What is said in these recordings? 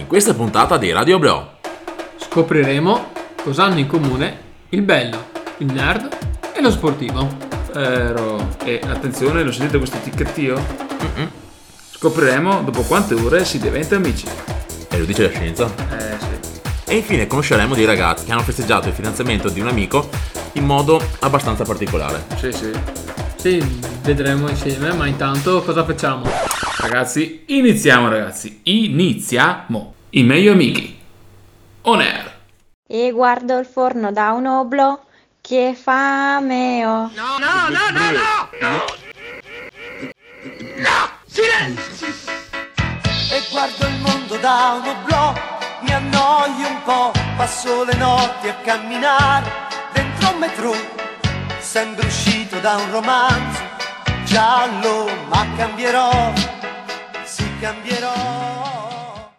In questa puntata di Radio Bro. Scopriremo cosa hanno in comune il bello, il nerd e lo sportivo. Vero. E attenzione, lo sentite questo ticchettio? Scopriremo dopo quante ore si diventa amici. E lo dice la scienza. Eh sì. E infine conosceremo dei ragazzi che hanno festeggiato il fidanzamento di un amico in modo abbastanza particolare. Sì, sì. Sì, vedremo insieme, ma intanto cosa facciamo? Ragazzi, iniziamo ragazzi. Iniziamo. I miei amici. On air. E guardo il forno da un oblò, che fame ho. e guardo il mondo da un oblò, mi annoio un po', passo le notti a camminare dentro un metro, sembra uscito da un romanzo giallo, ma cambierò, sì cambierò.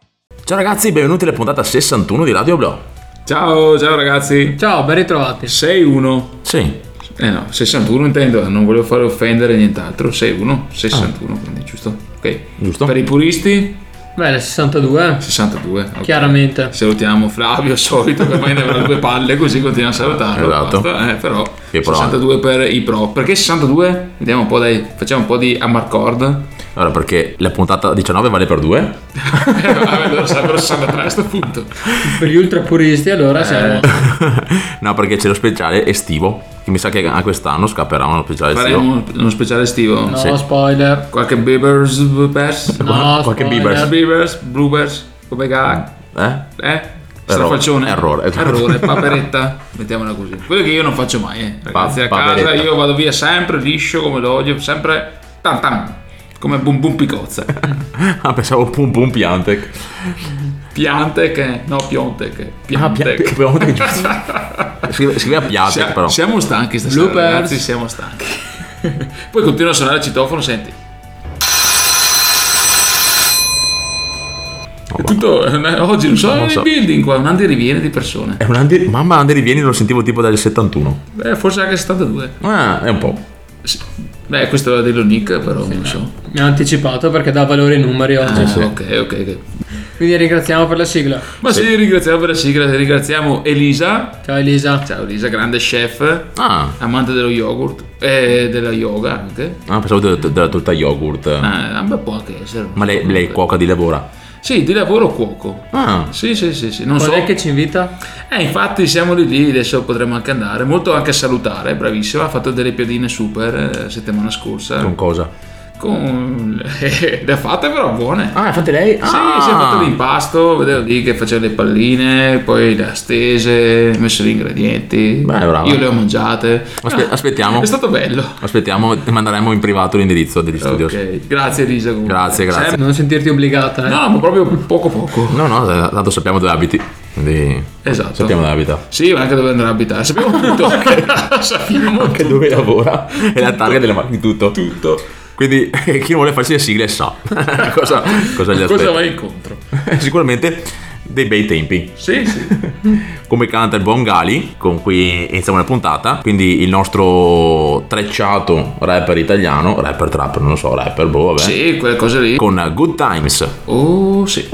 Ciao ragazzi, benvenuti alla puntata 61 di Radio Bro. Ciao, ciao ragazzi. Ciao, ben ritrovati. 6-1. Sì, Eh no, 61 intendo, non volevo fare offendere nient'altro. 6-1, 61, quindi giusto? Ok. Giusto. Per i puristi, Beh, 62, 62. ok. chiaramente. Salutiamo Flavio, solito, che ormai ne avrà due palle, così continuiamo a salutarlo. Esatto. Eh, però, Che pro. 62 per i pro. Perché 62? Vediamo un po', dai, facciamo un po' di Amarcord. Allora perché la puntata 19 vale per due? allora sarebbero 63 a sto punto. Per gli ultra puristi allora siamo... no, perché c'è lo speciale estivo, che mi sa che anche quest'anno scapperà uno speciale estivo. Faremo uno speciale estivo. No, Sì. spoiler. Qualche Beavers, Beavers, No, Qualche. Beavers, Bluebers, come ga, Eh? eh? Errore. Strafalcione. Errore. Errore, paperetta, mettiamola così. Quello che io non faccio mai, eh. Ragazzi, Pa- a casa paperetta. io vado via sempre liscio come l'odio, sempre tam tam, come bum bum picozza. Ah, pensavo pum pum piante. Piante che, no, Pionte che, Ah, Piante. Pia- Piontek, giusto. Scrive- Scriveva Sia- però. Siamo stanchi stasera, Bloopers. ragazzi, siamo stanchi. Poi continua a suonare il citofono, senti. È tutto, eh, oggi non so, Non so. building qua, un andiriviene di persone. È un Andi- Mamma Andi rivieni lo sentivo tipo dal 71. Beh, forse anche 72. Ah, è un po'. Sì. Beh, questo era dello Nick, però non so. Mi ha anticipato perché dà valore ai numeri oggi. Ah, sì. ok, ok, ok. Quindi ringraziamo per la sigla. Ma sì, ringraziamo per la sigla, ringraziamo Elisa. Ciao Elisa. Ciao Elisa, grande chef, Ah, amante dello yogurt e della yoga anche. ah pensavo de- della torta yogurt. Ah, un bel po' anche essere. Ma lei, lei è cuoca di lavora. Sì, di lavoro cuoco. Ah, Sì, sì, sì, sì. Non Qual so. è che ci invita? Eh, infatti siamo lì lì, adesso potremmo anche andare. Molto anche a salutare, bravissima. Ha fatto delle piadine super eh, settimana scorsa. con cosa? Con... le ha fatte però buone. Ah, infatti lei? Sì, si è fatto l'impasto, vedevo lì che faceva le palline, poi le ha stese, ha messo gli ingredienti. Beh, brava. Io le ho mangiate. Aspe- Ah, aspettiamo. È stato bello. Aspettiamo e manderemo in privato l'indirizzo degli studios. Ok, grazie Elisa. comunque. Grazie, grazie. Sempre- Non sentirti obbligata, eh. No, ma proprio poco poco. No, no, tanto sappiamo dove abiti. Quindi Esatto. sappiamo dove abita. Sì, ma anche dove andrà a abitare. Sappiamo tutto. Sappiamo Anche dove lavora e la targa delle ma- di tutto. tutto. Quindi chi non vuole farsi le sigle sa cosa, cosa gli Cosa aspetta. vai incontro? Sicuramente dei bei tempi. Sì, sì. Come canta il buon Gali, con cui iniziamo la puntata. Quindi il nostro trecciato rapper italiano, rapper trapper, non lo so, rapper, boh, vabbè. Sì, quelle cose lì. Con Good Times. Oh, sì.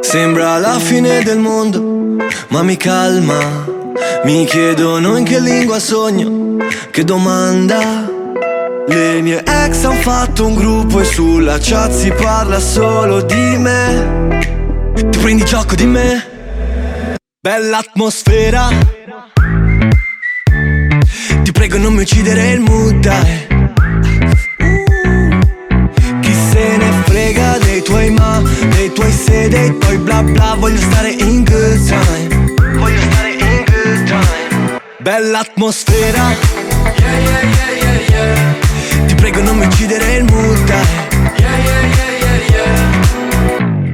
Sembra la fine del mondo, ma mi calma. Mi chiedono in che lingua sogno, che domanda. Le mie ex han fatto un gruppo e sulla chat si parla solo di me. Ti prendi gioco di me? Bella atmosfera. Ti prego non mi uccidere il mood, dai. sede e poi bla bla Voglio stare in good time. Voglio stare in good time. Bella atmosfera. Yeah, yeah, yeah, Ti prego non mi uccidere il mood time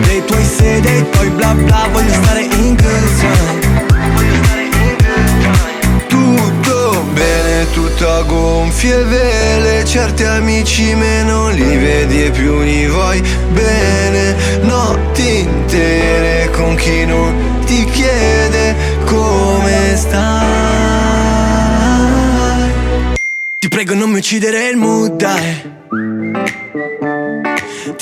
Dei tuoi se, dei tuoi bla bla Voglio stare in time Tutto bene, tutto a gonfie vele. Certi amici meno li vedi e più li vuoi bene. Notti intere con chi non ti chiede come stai. Ti prego non mi uccidere il mood dai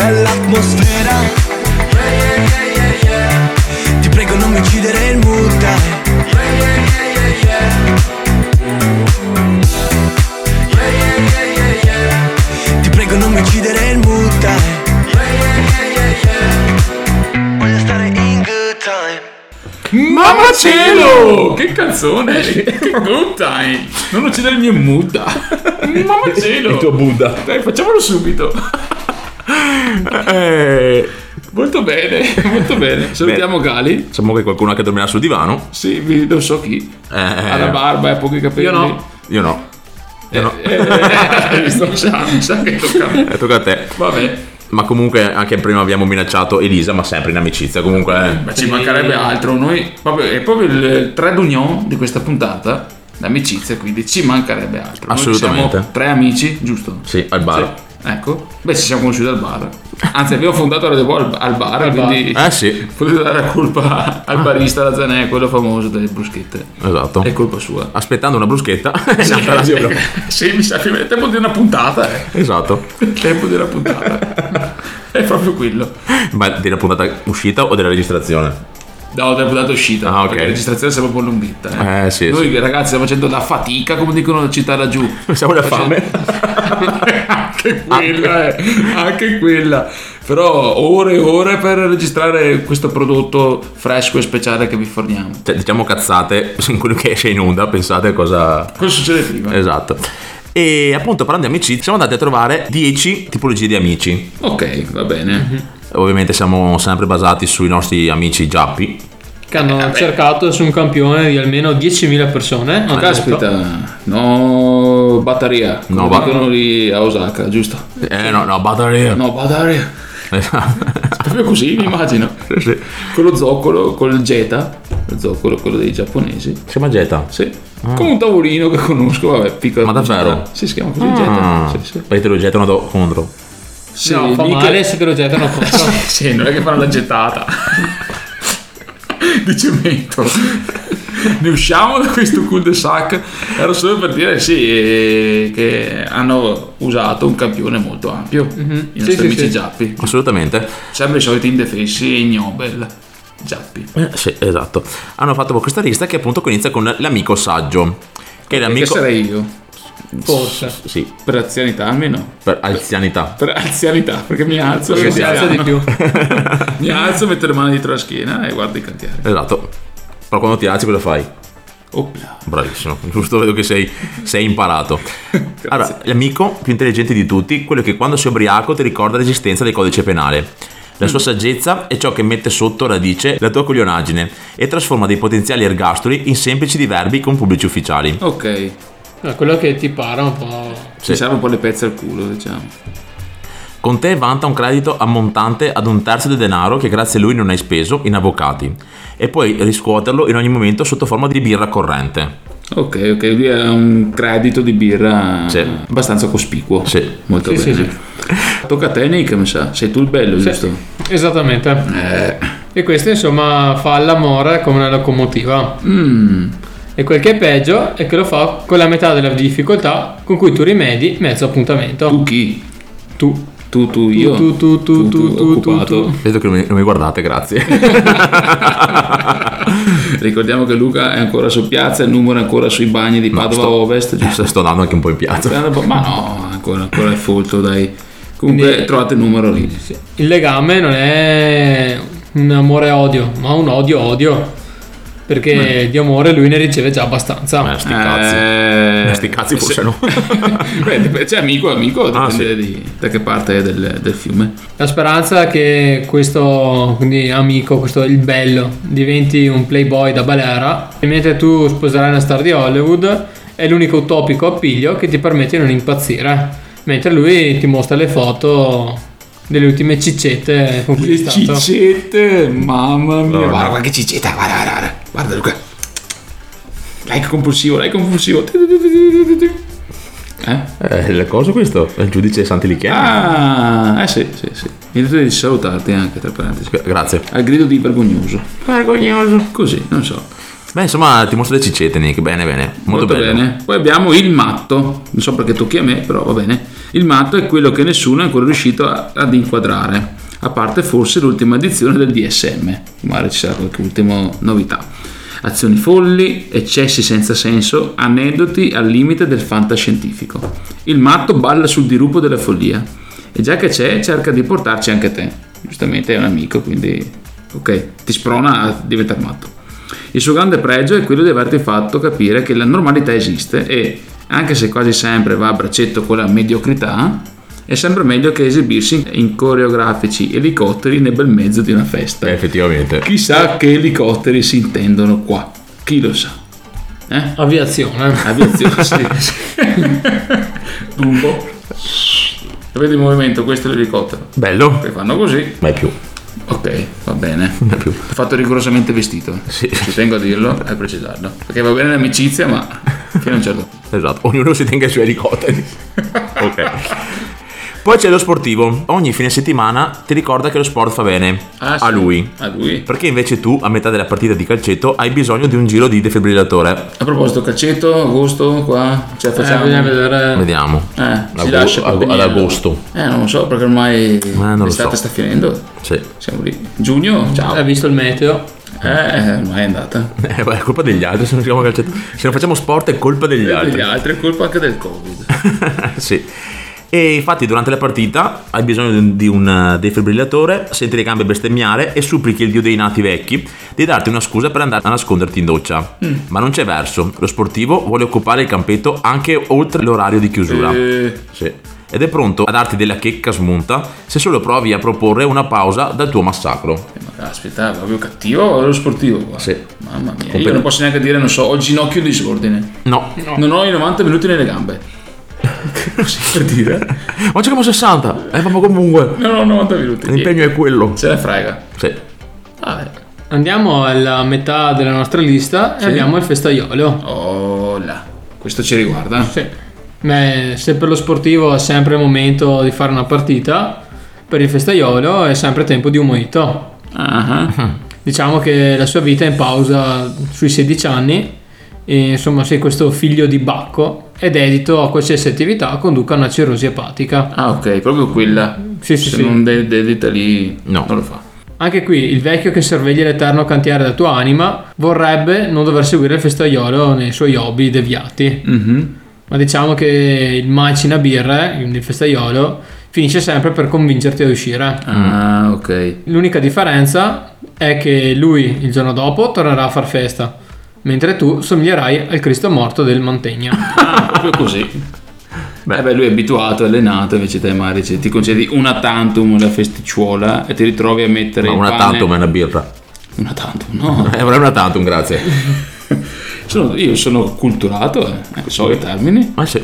Bella atmosfera Yeah yeah yeah yeah yeah Ti prego non mi uccidere il mood dai Yeah yeah yeah yeah yeah Yeah yeah yeah yeah yeah Ti prego non mi uccidere il mood Voglio stare in good time Mamma cielo! Che canzone! che good time! Non uccidere il mio Buddha! Mamma cielo! Il tuo Buddha. Dai, facciamolo subito! Eh, Molto bene, molto bene. Salutiamo Gali. Sappiamo che qualcuno che dormirà sul divano. Sì, non so chi. Eh, Ha la barba e pochi capelli. Io no. Io no. Io no. Eh, eh, mi sto- sa, mi sa che tocca a me. Eh, tocca a te. Vabbè, Ma comunque anche prima abbiamo minacciato Elisa, ma sempre in amicizia. Comunque, eh. ma ci mancherebbe altro. Noi, proprio, è proprio il, trait d'union di questa puntata. L'amicizia, quindi ci mancherebbe altro. Assolutamente. siamo tre amici, giusto? sì, al bar. Sì. Ecco, beh, ci siamo conosciuti al bar. Anzi, abbiamo fondato Radio Boy al, al bar, Al bar. quindi Eh sì, potete dare la colpa al barista, la Zanè, quello famoso delle bruschette. esatto. È colpa sua. Aspettando una bruschetta, è nata la sì, mi sa che è tempo di una puntata, eh. Esatto. Tempo di una puntata. è proprio quello. Ma della puntata uscita o della registrazione? No, della puntata uscita. Ah, ok. La registrazione è proprio lunghetta. Eh, Eh, sì, Noi ragazzi stiamo facendo la fatica, come dicono da città laggiù. Siamo la fame. anche quella, eh, anche quella. Però ore e ore per registrare questo prodotto fresco e speciale che vi forniamo. Cioè, diciamo cazzate in quello che esce in onda, pensate cosa... Cosa succede prima? Esatto. E appunto parlando di amici, siamo andati a trovare 10 tipologie di amici. Ok, va bene. Ovviamente siamo sempre basati sui nostri amici giappi. Che hanno cercato su un campione di almeno 10.000 persone. detto, Caspita, no batteria. No, No, ba- dicono lì a Osaka, giusto? Eh no, no, batteria. No, batteria. Esatto. Proprio così, mi immagino. Sì. Con lo zoccolo, con il Jetta, lo zoccolo, quello dei giapponesi. Si chiama Jetta. Sì. Come un tavolino che conosco, vabbè, piccolo. Ma davvero? Sì, si chiama così Ah, Jetta. Sì, sì. Perché te lo gettano do- contro. Sì, No, fa mica- male se te lo gettano contro. Sì, non è che fanno la gettata di cemento. Ne usciamo da questo cul-de-sac. Era solo per dire sì, eh, che hanno usato un campione molto ampio. I nostri Sì, amici sì. giappi. Assolutamente. Sempre i soliti indefessi e ignobel. Giappi. Eh, sì, esatto. Hanno fatto questa lista che appunto inizia con l'amico saggio. Che è Che l'amico... sarei io? Forse. Sì, Per anzianità almeno. per anzianità. Per anzianità, perché mi alzo. Perché e si alza di più. mi alzo, metto le mani dietro la schiena e guardo i cantieri. Esatto. Però quando ti alzi cosa fai? Opla. Bravissimo, giusto vedo che sei, sei imparato. Allora, l'amico più intelligente di tutti, quello che quando sei ubriaco ti ricorda l'esistenza del codice penale. La sua saggezza è ciò che mette sotto radice la tua coglionaggine e trasforma dei potenziali ergastoli in semplici diverbi con pubblici ufficiali. Ok. Eh, quello che ti para un po'. Ci serve un po' le pezze al culo, diciamo. Con te vanta un credito ammontante ad un terzo del denaro che grazie a lui non hai speso in avvocati e puoi riscuoterlo in ogni momento sotto forma di birra corrente. Ok, ok, lui ha un credito di birra Sì. abbastanza cospicuo. Sì. Molto Sì, bene. sì, Tocca a te, Nick, mi sa. Sei tu il bello, giusto? Esattamente. Eh, E questo insomma fa l'amore come una locomotiva. mm, E quel che è peggio è che lo fa con la metà della difficoltà con cui tu rimedi mezzo appuntamento. tu chi? Tu. Tu, tu, io. tu, tu, tu, tu, tu, occupato. tu. Vedo che non mi, non mi guardate, grazie. Ricordiamo che Luca è ancora su piazza, il numero è ancora sui bagni di Padova sto- Ovest. giusto? Sto andando anche un po' in piazza. Ma no, ancora, ancora è folto, dai. Comunque Quindi- trovate il numero lì. Il legame non è un amore-odio, ma un odio-odio. Perché di amore lui ne riceve già abbastanza. Ma sti cazzi. Eh, Sti cazzi forse no. Beh, dip- cioè amico, amico, Ah, dipende di- da che parte è del, del fiume. La speranza è che questo quindi amico, questo il bello, diventi un playboy da balera e mentre tu sposerai una star di Hollywood è l'unico utopico appiglio che ti permette di non impazzire. Mentre lui ti mostra le foto delle ultime ciccette con cui Le ciccette, mamma mia. No, guarda, no. guarda che ciccetta, guarda, guarda, guarda, Luca. Like compulsivo, like compulsivo. Eh? Eh, le cose questo? È il giudice Santi Lichiani. Ah, eh sì, sì, sì. Mi detto di salutarti anche, tra parentesi. Grazie. Al grido di vergognoso. Vergognoso. Così, non so. Beh, insomma, ti mostro le ciccette, Nick. Bene, bene. Molto, bello. bene. Poi abbiamo il matto. Non so perché tocchi a me, però va bene. Il matto è quello che nessuno è ancora riuscito a- ad inquadrare. A parte forse l'ultima edizione del DSM. Magari ci sarà qualche ultima novità. Azioni folli, eccessi senza senso, aneddoti al limite del fantascientifico. Il matto balla sul dirupo della follia. E già che c'è, cerca di portarci anche te. Giustamente è un amico, quindi ok, ti sprona a diventare matto. Il suo grande pregio è quello di averti fatto capire che la normalità esiste e, anche se quasi sempre va a braccetto con la mediocrità, è sempre meglio che esibirsi in coreografici elicotteri nel bel mezzo di una festa. Beh, effettivamente. Chissà che elicotteri si intendono qua, chi lo sa. Eh? Aviazione. Aviazione, sì. Dumbo. Vedi il movimento, questo è l'elicottero. Bello. Che fanno così. Mai più. Ok, va bene. Mai più. Ho fatto rigorosamente vestito. Sì. Ci tengo a dirlo e a precisarlo. Perché va bene l'amicizia, ma fino a un certo punto. Esatto. Ognuno si tenga i suoi elicotteri. ok. Poi c'è lo sportivo. Ogni fine settimana ti ricorda che lo sport fa bene. Ah, a sì. lui. A lui. Perché invece tu, a metà della partita di calcetto, hai bisogno di un giro di defibrillatore. A proposito, calcetto, agosto, qua, Eh, facciamo. bisogna vedere. Vediamo. Eh, si Ago- lascia per ad agosto. Eh, non lo so, perché ormai non lo l'estate so. sta finendo. Sì. Siamo lì. Giugno, ciao. Hai visto il meteo? Eh, ormai è andata. Eh, beh, è colpa degli altri se non, facciamo calcetto. se non facciamo sport è colpa degli Gli altri. altri è colpa anche del Covid. sì. E infatti durante la partita hai bisogno di un- eh, defibrillatore, senti le gambe bestemmiare e supplichi il dio dei nati vecchi di darti una scusa per andare a nasconderti in doccia. Mm. Ma non c'è verso, lo sportivo vuole occupare il campetto anche oltre l'orario di chiusura. Eh, Sì. Ed è pronto a darti della checca smunta se solo provi a proporre una pausa dal tuo massacro. eh, ma caspita, è proprio cattivo o lo sportivo qua? Sì. Mamma mia, io non posso neanche dire, non so, ho il ginocchio di disordine. No, Non ho i 90 minuti nelle gambe. Così per dire. ma giochiamo 60, eh, ma comunque Non ho 90 minuti. l'impegno è quello. Se ne frega. Sì. Vabbè. Andiamo alla metà della nostra lista e Sì. abbiamo il festaiolo. Oh là. Questo ci riguarda. Sì. Beh, se per lo sportivo è sempre il momento di fare una partita, per il festaiolo è sempre tempo di un mojito. Ah, Diciamo che la sua vita è in pausa sui 16 anni e insomma sei questo figlio di Bacco è dedito a qualsiasi attività conduca a una cirrosi epatica. Ah, ok, proprio quella. Sì, sì, Se sì. non de- dedita lì, No. non lo fa. Anche qui il vecchio che sorveglia l'eterno cantiere della tua anima vorrebbe non dover seguire il festaiolo nei suoi hobby deviati. Mhm. Ma diciamo che il macina birre, il festaiolo, finisce sempre per convincerti ad uscire. Ah, ok. L'unica differenza è che lui il giorno dopo tornerà a far festa, mentre tu somiglierai al Cristo morto del Mantegna. Ah, proprio così. Beh, beh, lui è abituato, è allenato, invece te magari cioè, ti concedi una tantum la festicciuola e ti ritrovi a mettere Ma una pane- tantum è una birra. Una tantum, no. Eh, vorrei una tantum, grazie. Sono- io sono culturato, eh, so i termini. Ma sì,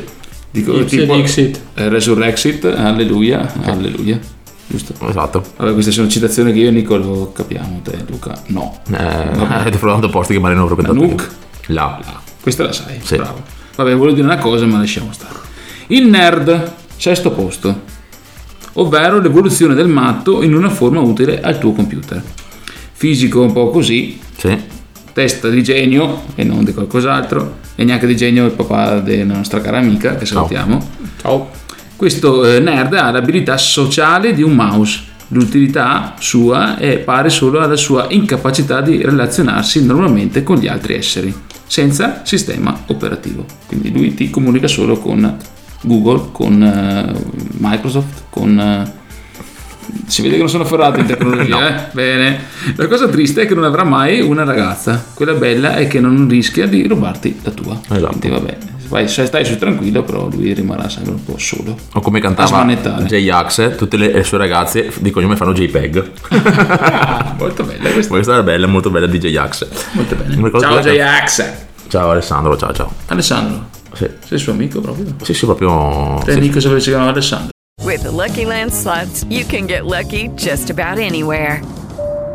Dico tipo dixit. eh, Resurrexit, alleluia, alleluia. Giusto? esatto. Vabbè, queste sono citazioni che io e Nicolo capiamo, te Luca no. Eh, avete provato posti che magari non ho frequentato. Io. Là. Ah, questa la sai, Sì. bravo. Vabbè, volevo dire una cosa, ma lasciamo stare. Il nerd, sesto posto. ovvero l'evoluzione del matto in una forma utile al tuo computer. Fisico un po' così, Sì. testa di genio e non di qualcos'altro, e neanche di genio il papà della nostra cara amica che salutiamo. Ciao. Questo eh, nerd ha l'abilità sociale di un mouse. L'utilità sua è pare solo alla sua incapacità di relazionarsi normalmente con gli altri esseri, senza sistema operativo. Quindi lui ti comunica solo con Google, con eh, Microsoft, con... eh, si vede che non sono ferrato in tecnologia, eh? Bene. La cosa triste è che non avrà mai una ragazza. Quella bella è che non rischia di rubarti la tua. Esatto. Quindi vabbè, vai, stai su tranquillo, però lui rimarrà sempre un po' solo. O come cantava. J-Ax, tutte le, le sue ragazze di cognome fanno JPEG. Ah, molto bella questa. Questa era bella, molto bella di J-Ax. Molto bene. Ciao J-Ax. Ciao Alessandro, ciao ciao. Alessandro, Sì, sei suo amico proprio? sì, sì, proprio... Te sì. Sapeva che si chiamava Alessandro. With the Lucky Land slots, you can get lucky just about anywhere.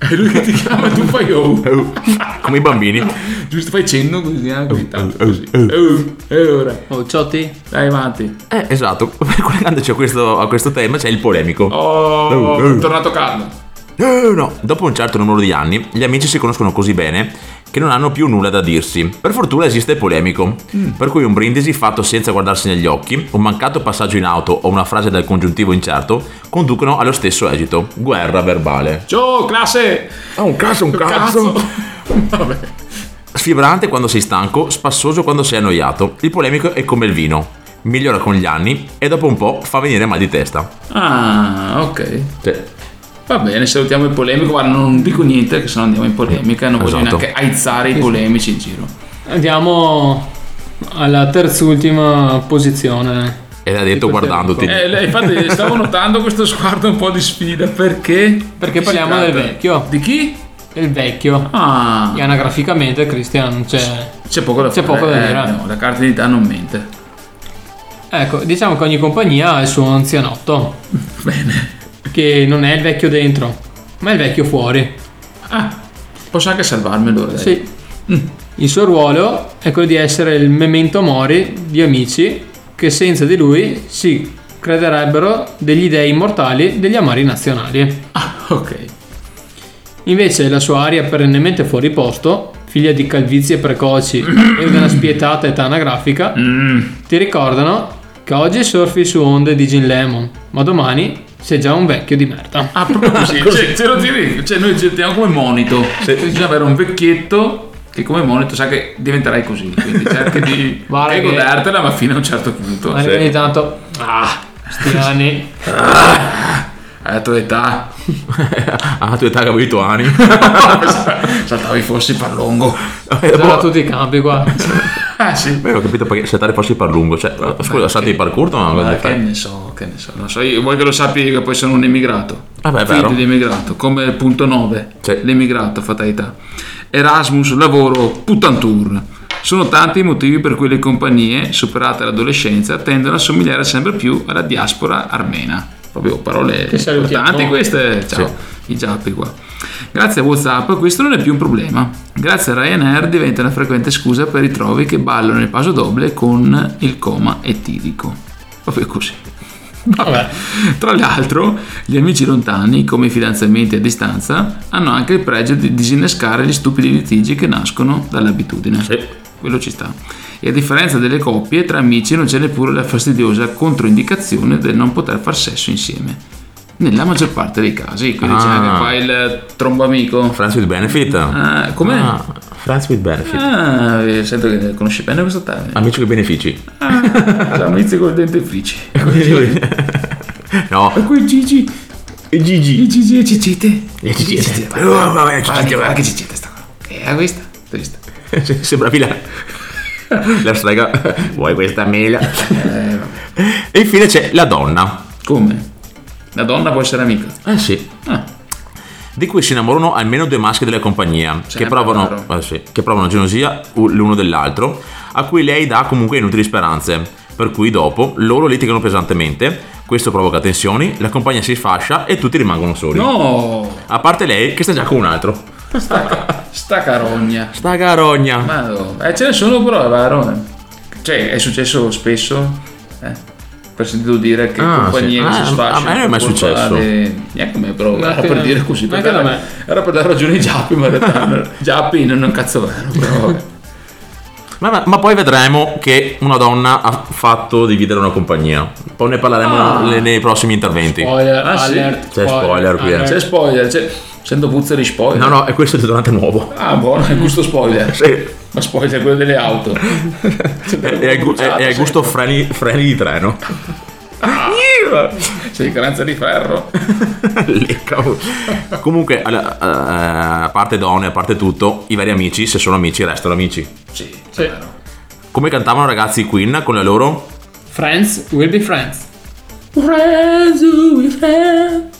È lui che ti chiama e tu fai oh. Come i bambini. Giusto, fai cenno così, eh, così tanto. così. Oh, e ora. Oh, Ciotti. Dai avanti. Eh, esatto, collegandoci a questo, a questo tema c'è il polemico. Oh, Oh, oh. è tornato Carlo. Eh, no. Dopo un certo numero di anni, gli amici si conoscono così bene che non hanno più nulla da dirsi. Per fortuna esiste il polemico, per cui un brindisi fatto senza guardarsi negli occhi, un mancato passaggio in auto o una frase dal congiuntivo incerto conducono allo stesso esito, guerra verbale. Ciao, classe. Ah, un cazzo, un Vabbè. Sfibrante quando sei stanco, spassoso quando sei annoiato. Il polemico è come il vino, migliora con gli anni e dopo un po' fa venire mal di testa. Ah, ok. Sì. Va bene, salutiamo il polemico. Guarda, non dico niente, che se no andiamo in polemica. Non voglio Esatto. neanche aizzare i polemici in giro. Andiamo alla terzultima posizione. Ed ha detto guardandoti. Eh, infatti, stavo notando questo sguardo un po' di sfida. Perché? Perché parliamo del vecchio. Di chi? Il vecchio. Ah, E anagraficamente, Christian, c'è. c'è poco da C'è fare. poco da eh, dire. no, la carta d'identità non mente. Ecco, diciamo che ogni compagnia ha il suo anzianotto. Bene. Che non è il vecchio dentro, ma è il vecchio fuori. Ah, posso anche salvarmelo. dai. Sì. Il suo ruolo è quello di essere il memento mori di amici che senza di lui si crederebbero degli dei immortali degli amari nazionali. Ah, ok. Invece la sua aria perennemente fuori posto, figlia di calvizie precoci e di una spietata età anagrafica, ti ricordano che oggi surfi su onde di Gin Lemon, ma domani sei già un vecchio di merda. Ah, proprio così. cioè, ce lo tiri, cioè, noi ci teniamo come monito. Bisogna avere un vecchietto che come monito sa che diventerai così. Quindi cerchi di che- godertela, ma fino a un certo punto. Ma ogni tanto, ah, sti anni. Alla tua età, Ah, tu età avevi i tuoi anni. saltavi fossi per lungo. Sono tutti i campi qua. Ah, sì. Beh, ho capito perché saltare forse per lungo. Cioè, scusa, salti per corto ma cosa che ne so, che ne so. Non so, io vuoi che lo sappi che poi sono un immigrato. Vabbè, è Figlio vero. di immigrato, come il punto 9. Sì. L'immigrato, fatalità. Erasmus, lavoro, putantour. Sono tanti i motivi per cui le compagnie, superate l'adolescenza, tendono a somigliare sempre più alla diaspora armena. Proprio parole importanti queste. Ciao, i giappi qua. Grazie a WhatsApp questo non è più un problema. Grazie a Ryanair diventa una frequente scusa per i trovi che ballano il paso doble con il coma etilico. Proprio così. Vabbè. Tra l'altro, gli amici lontani, come i fidanzamenti a distanza, hanno anche il pregio di disinnescare gli stupidi litigi che nascono dall'abitudine. Sì. Quello ci sta. E a differenza delle coppie, tra amici non c'è neppure la fastidiosa controindicazione del non poter far sesso insieme. Nella maggior parte dei casi, quindi c'è Ah. anche qua il trombo amico. Friends with benefit. Ah, com'è? Ah, friends with benefit. Ah, eh, sento che conosci bene questo termine. Amici con benefici. Ah, amici con i dentifrici. no. E quei Gigi. E Gigi. I Gigi e Cicite. E Cicite. Oh, vabbè, Cicite, guarda che Cicite sta qua. Eh, hai vista? Hai vista? Sembravi la, la strega. Vuoi questa mela? e infine c'è la donna. Come? La donna può essere amica. Eh sì. Ah. Di cui si innamorano almeno due maschi della compagnia, che Sempre provano, vero. eh sì, che provano gelosia l'uno dell'altro, a cui lei dà comunque inutili speranze. Per cui dopo loro litigano pesantemente, questo provoca tensioni, la compagnia si sfascia e tutti rimangono soli. No! A parte lei che sta già con un altro. Sta, sta carogna. Sta carogna. Ma no. Eh, ce ne sono però, è vero. eh. Cioè, è successo spesso. Eh? Per sentito dire che Ah, compagnie sì. che si Ah, sfasciano. a me non è mai per successo. di- Neanche a me, però era per dire così. neanche perché da era, me. era per dare ragione ai Giappi, ma in realtà Giappi non è un cazzo vero. Ma, ma- ma poi vedremo che una donna ha fatto dividere una compagnia. Poi ne parleremo Ah. le- nei prossimi interventi. Spoiler, Ah, sì? alert. C'è spoiler qui, eh. alert. C'è spoiler, c'è, sento puzza di spoiler. No, no, e questo è tornante nuovo. Ah, buono, è gusto spoiler. Sì. Ma spoiler quello delle auto. È, è, gu- è- è gusto freni, freni di treno. Sei carenza di ferro. Comunque, alla- eh, a parte donne, a parte tutto, i veri amici, se sono amici, restano amici. Sì, Sì. Come cantavano ragazzi Queen con le loro? Friends will be friends. Friends who we friends.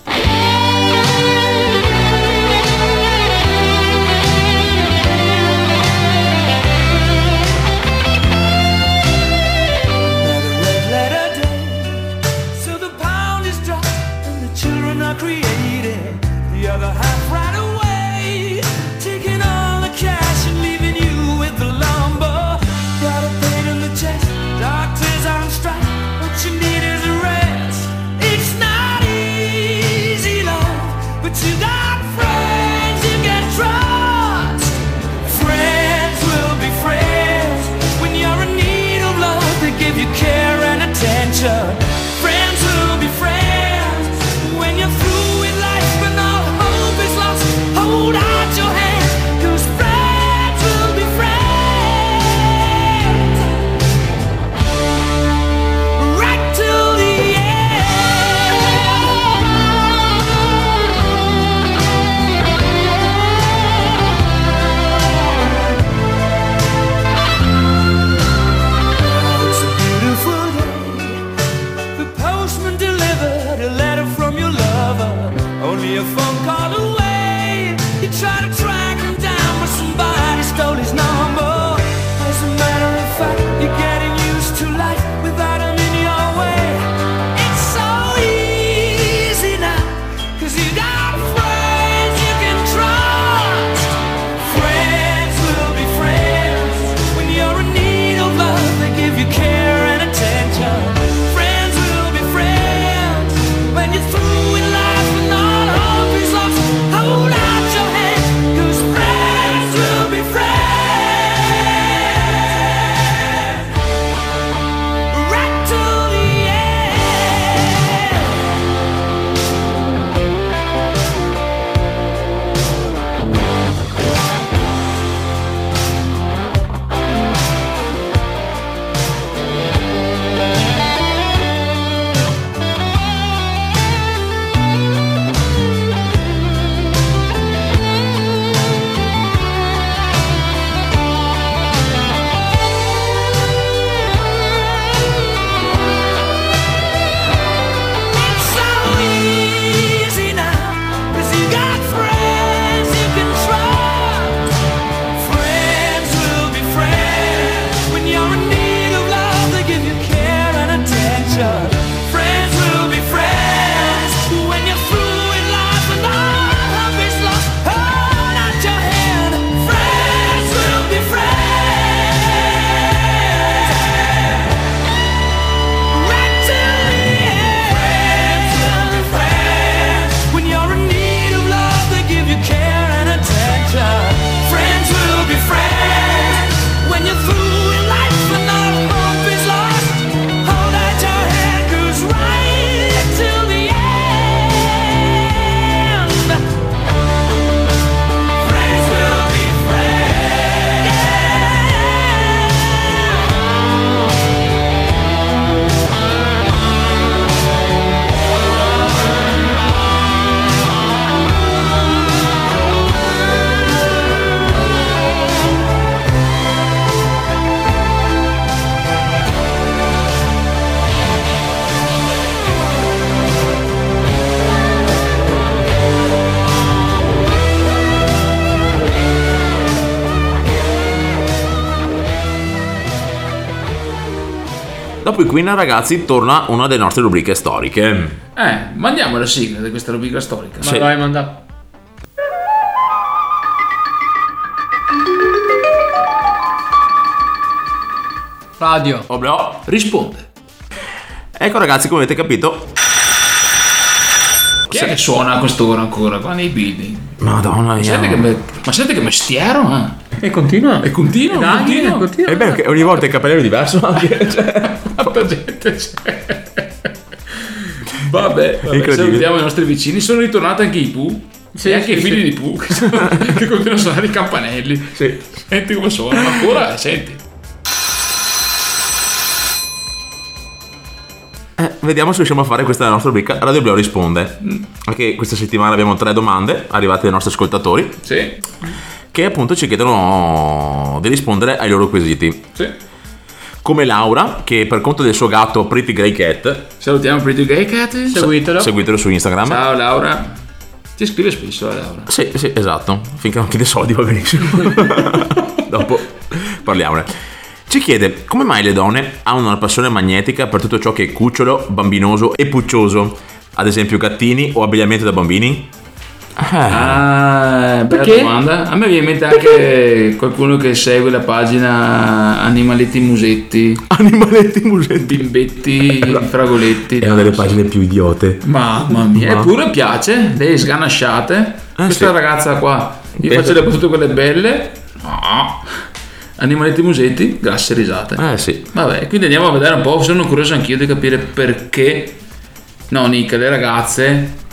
I Queen, ragazzi, torna una delle nostre rubriche storiche. Eh, mandiamo la sigla di questa rubrica storica. Ma vai, manda. Radio. Oblò. Risponde. Ecco, ragazzi, come avete capito, Chi è che suona a quest'ora ancora qua nei building? Madonna mia. Senti che me- ma senti che mestiero, eh? E continua. E continua, Dai, continua. continua. È bello che ogni volta il capellino è diverso anche. Cioè, Tanta gente c'è. Vabbè, vabbè Incredibile. salutiamo i nostri vicini. Sono ritornati anche i Pooh. Sì, e anche sì, i figli sì. di Pooh che, sono- che continuano a suonare i campanelli. sì. Senti come suonano ancora, eh, senti. Eh, vediamo se riusciamo a fare questa nostra rubrica. Radio Blau risponde. Anche questa settimana abbiamo tre domande arrivate dai nostri ascoltatori Sì, che appunto ci chiedono di rispondere ai loro quesiti. sì. Come Laura, che per conto del suo gatto Pretty Grey Cat, Salutiamo Pretty Gay Cat. Seguitelo. seguitelo su Instagram. Ciao Laura. Ti scrive spesso la Laura. Sì, sì, esatto. Finché non chiede soldi va benissimo. Dopo parliamone. Ci chiede come mai le donne hanno una passione magnetica per tutto ciò che è cucciolo, bambinoso e puccioso. Ad esempio gattini o abbigliamento da bambini? Ah, bella Perché? domanda. A me viene in mente anche qualcuno che segue la pagina Animaletti Musetti, Animaletti musetti. Bimbetti, Fragoletti. È una delle pagine più idiote. Mamma mia, Ma- eppure piace, le sganasciate. Questa sì. ragazza qua, gli Beh, faccio le battute quelle belle. No. Animaletti Musetti, grasse risate. Eh sì. Vabbè, quindi andiamo a vedere un po'. Sono curioso anch'io di capire perché. No, Nick, le ragazze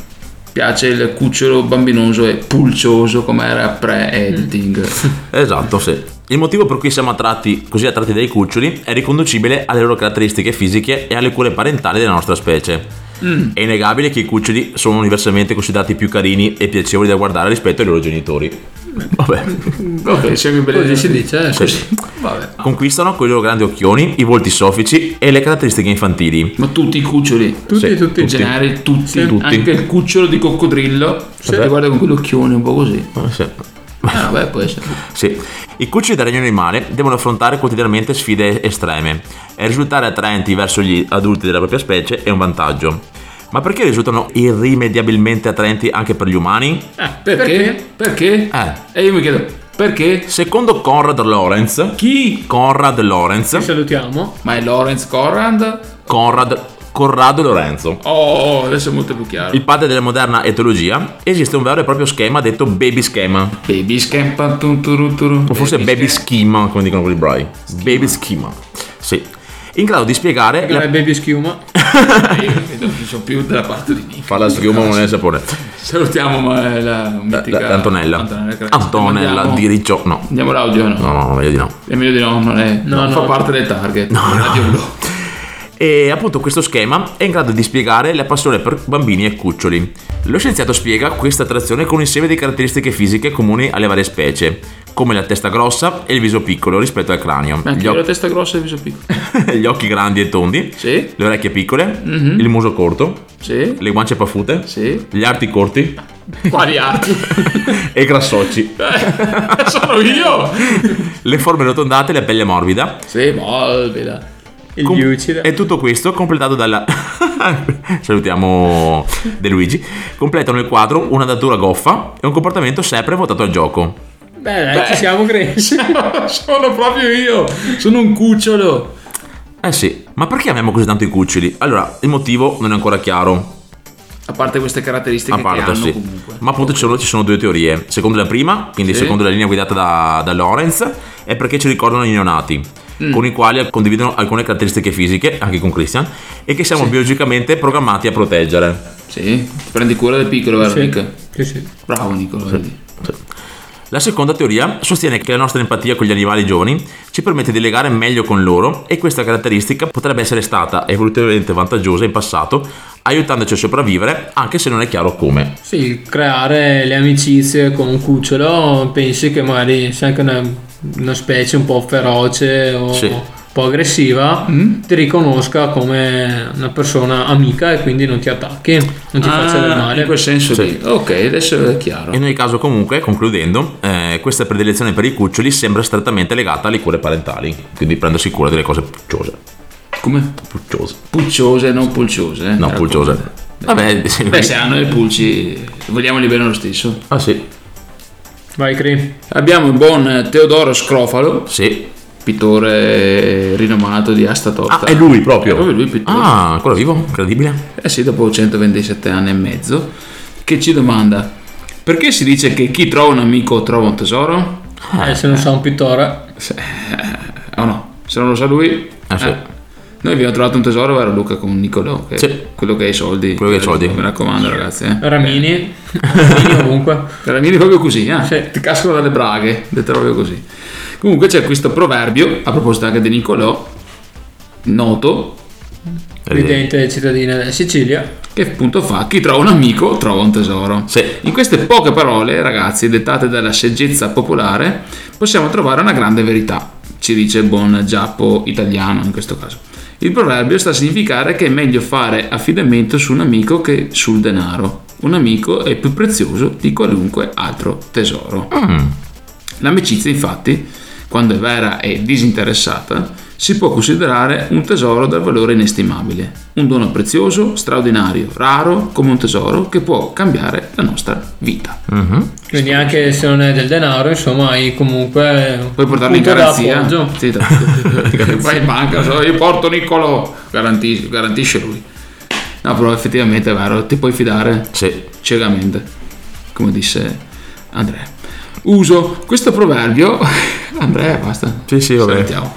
piace il cucciolo bambinoso e pulcioso come era pre-editing. Esatto, sì. Il motivo per cui siamo attratti, così attratti dai cuccioli è riconducibile alle loro caratteristiche fisiche e alle cure parentali della nostra specie. È innegabile che i cuccioli sono universalmente considerati più carini e piacevoli da guardare rispetto ai loro genitori. Vabbè. ok, siamo in Così si dice. eh. Sì. Vabbè. Conquistano con i loro grandi occhioni, i volti soffici e le caratteristiche infantili. Ma tutti i cuccioli. Tutti, Sì, tutti. In generale tutti, Tutti. anche il cucciolo di coccodrillo. Se Vabbè. ti guarda con quell'occhione un po' così. Eh, sì. Ah, vabbè, può essere. Sì. I cuccioli del regno animale devono affrontare quotidianamente sfide estreme e risultare attraenti verso gli adulti della propria specie è un vantaggio. Ma perché risultano irrimediabilmente attraenti anche per gli umani? Eh, perché? Perché? Eh. E io mi chiedo, perché? Secondo Conrad Lorenz, Chi? Conrad Lorenz, Ci salutiamo. Ma è Lawrence Conrad? Conrad, Corrado Lorenzo, Oh, adesso è molto più chiaro. il padre della moderna etologia, esiste un vero e proprio schema detto baby schema, Baby turu. o forse baby schema, come dicono quelli bravi. Baby schema, sì. In grado di spiegare La baby schiuma. Io non sono più dalla parte di Nick. Fa la schiuma non è sapore. Salutiamo ma, la mitica La- Antonella. Antonella Andiamo- di Riccio. No. Andiamo l'audio no? No, no, meglio di no. È meglio di no, non, è, No, non no. fa parte del target. No, no. E appunto questo schema è in grado di spiegare la passione per bambini e cuccioli. Lo scienziato spiega questa attrazione con un insieme di caratteristiche fisiche comuni alle varie specie, come la testa grossa e il viso piccolo rispetto al cranio, anche gli, io la testa grossa e il viso piccolo. gli occhi grandi e tondi, Sì, le orecchie piccole, il muso corto, sì, le guance paffute, sì. gli arti corti Quali arti? e grassocci, Eh, sono io! le forme rotondate e la pelle morbida. Sì, morbida. Il Com- Yucida. E tutto questo completato dalla. Salutiamo De Luigi. Completano il quadro una datura goffa e un comportamento sempre votato al gioco. Beh, dai, ci siamo cresciuti. sono proprio io! Sono un cucciolo! Eh sì, ma perché amiamo così tanto i cuccioli? Allora, il motivo non è ancora chiaro. A parte queste caratteristiche A che parte, hanno sì. comunque. Ma appunto ci sono, ci sono due teorie. Secondo la prima, quindi Sì. secondo la linea guidata da, da Lorenz, è perché ci ricordano i neonati, Mm. con i quali condividono alcune caratteristiche fisiche, anche con Christian, e che siamo biologicamente programmati a proteggere. Sì, ti prendi cura del piccolo, vero Sì. Nick? Sì, sì. Bravo Nicola, vedi? La seconda teoria sostiene che la nostra empatia con gli animali giovani ci permette di legare meglio con loro e questa caratteristica potrebbe essere stata evolutivamente vantaggiosa in passato, aiutandoci a sopravvivere anche se non è chiaro come. Sì, creare le amicizie con un cucciolo, pensi che magari sei anche una, una specie un po' feroce o Sì. Un po' aggressiva, Mm? ti riconosca come una persona amica e quindi non ti attacchi, non ti faccia del Ah, male. in quel senso Sì. Ok, adesso è chiaro. In ogni caso comunque, concludendo, eh, questa predilezione per i cuccioli sembra strettamente legata alle cure parentali, quindi prendersi cura delle cose pucciose. Come? Puccioso. Pucciose, non pulciose. eh. No, pulciose. pulce. Vabbè, sì. Beh, se hanno i pulci, vogliamoli bene lo stesso. Ah sì. Vai, Cri. Abbiamo il buon Teodoro Scrofalo, Sì. Pittore rinomato di Asta Tosta. Ah, è lui proprio. È proprio lui, pittore. Ah, ancora vivo? Incredibile. Eh sì, dopo 127 anni e mezzo, che ci domanda perché si dice che chi trova un amico trova un tesoro? Eh, se non sa un pittore. Se- eh, o no? Se non lo sa lui... Ah, sì. eh. Noi abbiamo trovato un tesoro, era Luca con Nicolò, che Sì. quello che ha i soldi. Quello che ha i soldi. Mi raccomando ragazzi. Eh. Ramini. Ramini ovunque. Caramini proprio così, eh? Sì. ti cascano dalle braghe, detto proprio così. Comunque c'è questo proverbio, a proposito anche di Nicolò, noto, Ridente cittadina della Sicilia. che appunto fa chi trova un amico trova un tesoro. Sì. In queste poche parole, ragazzi, dettate dalla saggezza popolare, possiamo trovare una grande verità, ci dice il buon giappo italiano in questo caso. Il proverbio sta a significare che è meglio fare affidamento su un amico che sul denaro. Un amico è più prezioso di qualunque altro tesoro. L'amicizia, infatti, quando è vera e disinteressata, si può considerare un tesoro dal valore inestimabile, un dono prezioso, straordinario, raro, come un tesoro che può cambiare la nostra vita. Quindi anche se non è del denaro, insomma, hai comunque Puoi portarlo in garanzia. Sì. Vai in banca, so, io porto Niccolò, garantisce, garantisce lui. No, però effettivamente è vero, ti puoi fidare Sì. ciecamente, come disse Andrea. Uso questo proverbio, Andrea, basta. Sì, sì, vabbè. Salutiamo.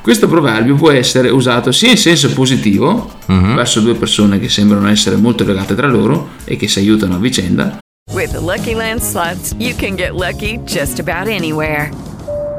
Questo proverbio può essere usato sia in senso positivo, verso due persone che sembrano essere molto legate tra loro e che si aiutano a vicenda, With the Lucky Land slots, you can get lucky just about anywhere.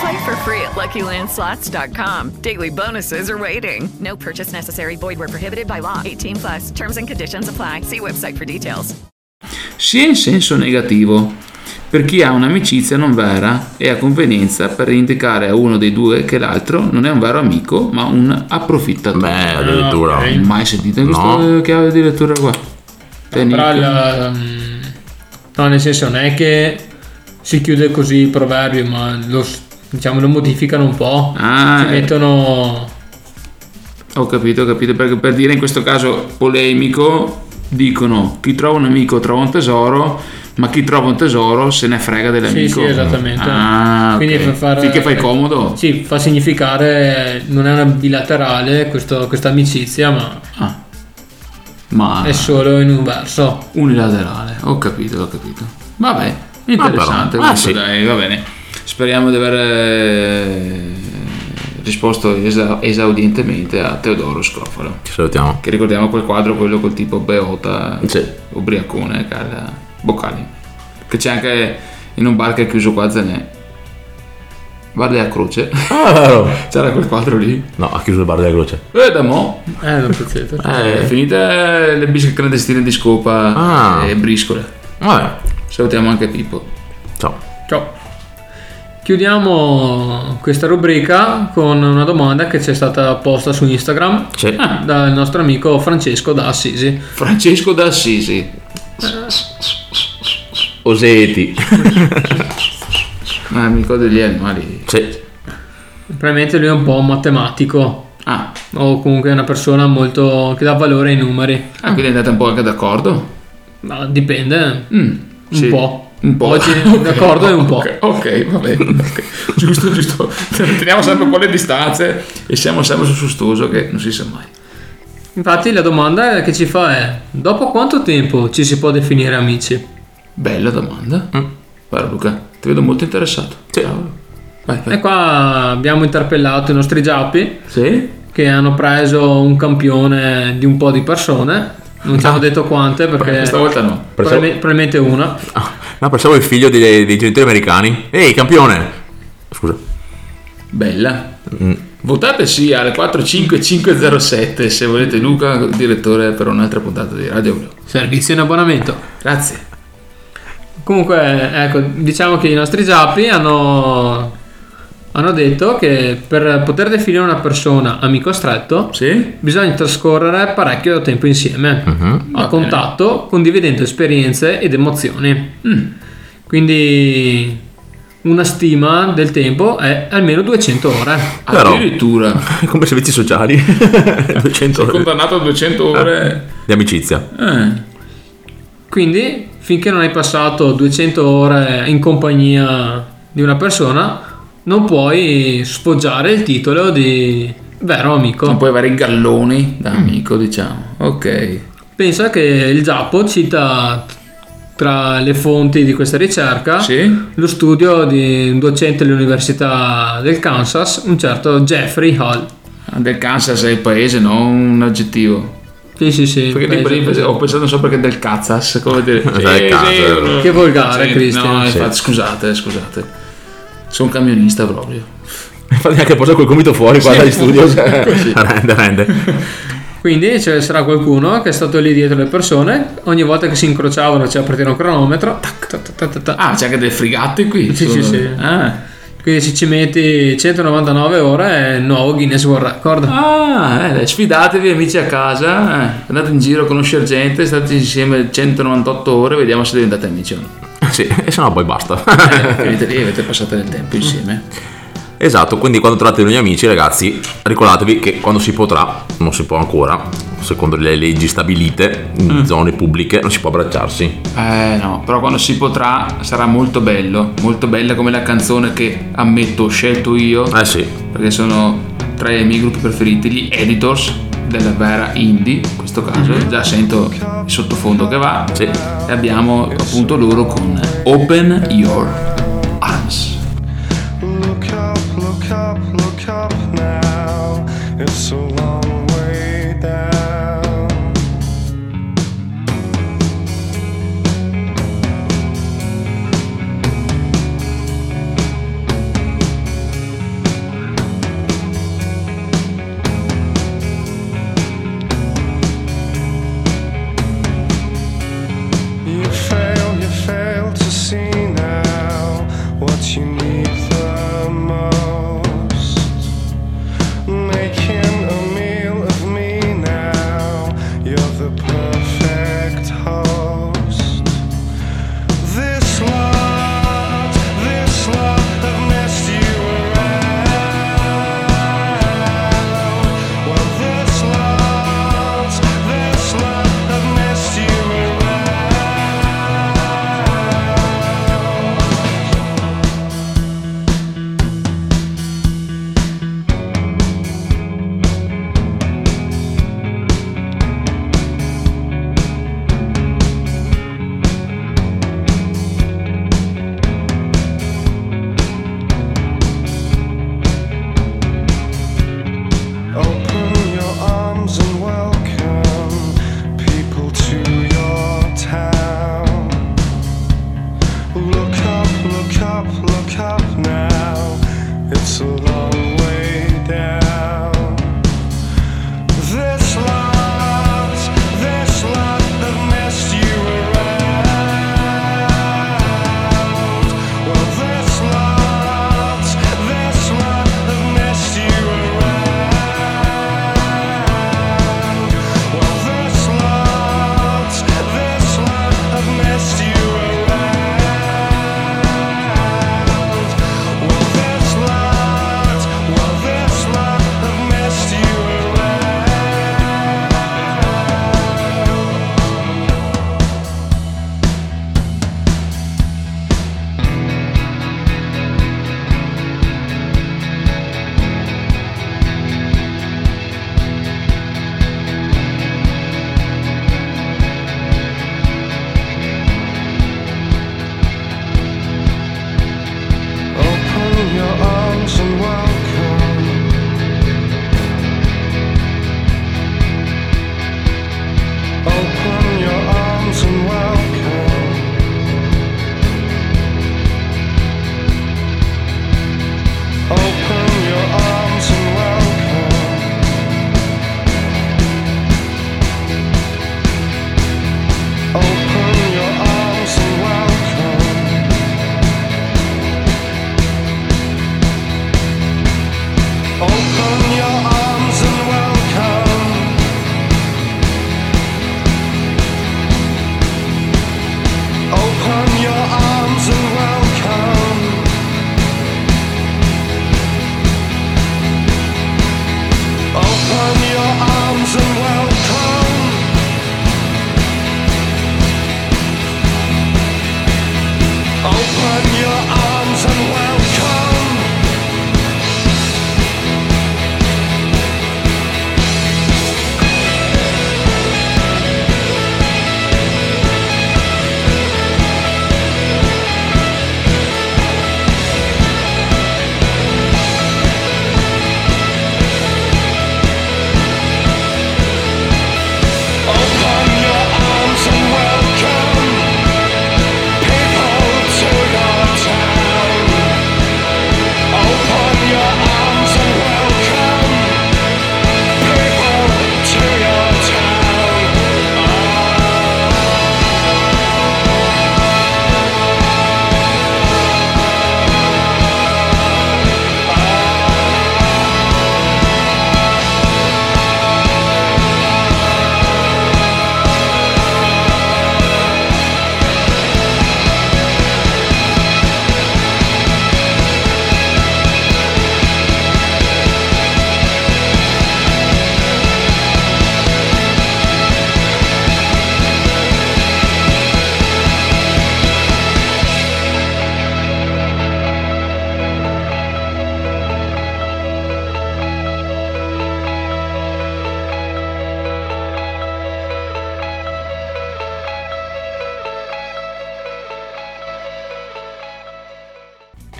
Play for free at LuckyLandSlots.com. Daily bonuses are waiting. No purchase necessary. Void where prohibited by law. 18 plus. Terms and conditions apply. See website for details. sia in senso negativo, per chi ha un'amicizia non vera e a convenienza per indicare a uno dei due che l'altro non è un vero amico ma un approfittatore. Beh, addirittura. ok. Mai sentito questa No. chiave di lettura qua? Però il, mm, no, nel senso non è che si chiude così il proverbio, ma lo, diciamo, lo modificano un po'. Ah, Ci eh. mettono Ho capito, ho capito, perché per dire in questo caso polemico dicono chi trova un amico trova un tesoro, ma chi trova un tesoro se ne frega Sì, dell'amico. sì, esattamente. Ah, Quindi ok. per far- Finché fai comodo. Sì, fa significare non è una bilaterale questo- questa amicizia, ma Ah. Ma è solo in un verso. unilaterale, ho capito, ho capito. Vabbè, interessante. Ah, però. Ah, sì. dai, va bene. Speriamo di aver eh, risposto esa- esaudientemente a Teodoro Scrofalo. Ci salutiamo. Che ricordiamo quel quadro, quello col tipo Beota, Sì. ubriacone, il- boccali. Che c'è anche in un bar che è chiuso qua a Zenè. Bar della Croce. Ah, vero. C'era quel quadro lì. No, ha chiuso il bar della croce. E da mo'. Eh, non potete. Eh, finite le bische clandestine di scopa Ah. e briscole. Vabbè. Salutiamo anche Pippo. Ciao. Ciao. Chiudiamo questa rubrica con una domanda che ci è stata posta su Instagram Sì. dal nostro amico Francesco da Assisi. Francesco da Assisi. Oseti. Ah, mi ricordo degli animali. sì. Probabilmente lui è un po' un matematico Ah, o comunque una persona molto che dà valore ai numeri. ah, quindi andate un po' anche d'accordo? Ma dipende, Mm, un sì. po'. Un po'. Oggi d'accordo e un po'. Ok, va bene. ok. Giusto, giusto. Teniamo sempre un po' le distanze e siamo sempre su sustoso che non si sa mai. Infatti la domanda che ci fa è: dopo quanto tempo ci si può definire amici? Bella domanda. Guarda Luca, ti vedo molto interessato. Sì. Bravo. E qua abbiamo interpellato i nostri giappi Sì? che hanno preso un campione di un po' di persone. Non ci hanno detto quante perché Questa volta no. probabilmente, probabilmente una. No, pensavo il figlio dei, dei genitori americani. Ehi, campione! Scusa. Bella. Mm. Votate sì alle 45507 se volete Luca, direttore per un'altra puntata di Radio Blu. Servizio in abbonamento. Grazie. Comunque, ecco, diciamo che i nostri giappi hanno, hanno detto che per poter definire una persona amico stretto bisogna trascorrere parecchio tempo insieme, a contatto, condividendo esperienze ed emozioni. Quindi una stima del tempo è almeno 200 ore. Però- Addirittura. Come servizi sociali. 200 ore Condannato a 200 ore. di amicizia. Eh. Quindi, finché non hai passato 200 ore in compagnia di una persona, non puoi sfoggiare il titolo di vero amico. Non puoi avere i galloni da amico, diciamo. Ok. Pensa che il Giappo cita tra le fonti di questa ricerca lo studio di un docente dell'Università del Kansas, un certo Jeffrey Hall. Del Kansas è il paese, non un aggettivo. Sì, sì, sì. Perché lì- paese- lì ho pensato non so perché del Kansas, come dire. Del Kansas. Che volgare, Sì, Cristian. No, Sì. infatti, scusate, scusate. Sono un camionista proprio. Infatti anche posa quel gomito fuori qua Sì, dagli studio. così. rende, rende. Quindi ci sarà qualcuno che è stato lì dietro le persone, ogni volta che si incrociavano c'era partire un cronometro. tac, tac, tac, tac, tac. Ah, c'è anche delle frigate qui. Sì, sì, Sono- sì. Ah. Quindi se ci metti 199 ore è il nuovo Guinness World Record. Ah, eh, sfidatevi amici a casa, eh, andate in giro a conoscere gente, state insieme 198 ore, vediamo se diventate amici o no. Sì, e se no poi basta. Eh, avete, lì, avete passato del tempo insieme. Esatto, quindi quando trovate nuovi amici, ragazzi, ricordatevi che quando si potrà, non si può ancora, secondo le leggi stabilite in zone pubbliche, non si può abbracciarsi. Eh no, però quando si potrà sarà molto bello, molto bella come la canzone che ammetto ho scelto io. Eh sì. Perché sono tra i miei gruppi preferiti, gli Editors della vera indie, in questo caso, già sento il sottofondo che va. E abbiamo appunto loro con Open Your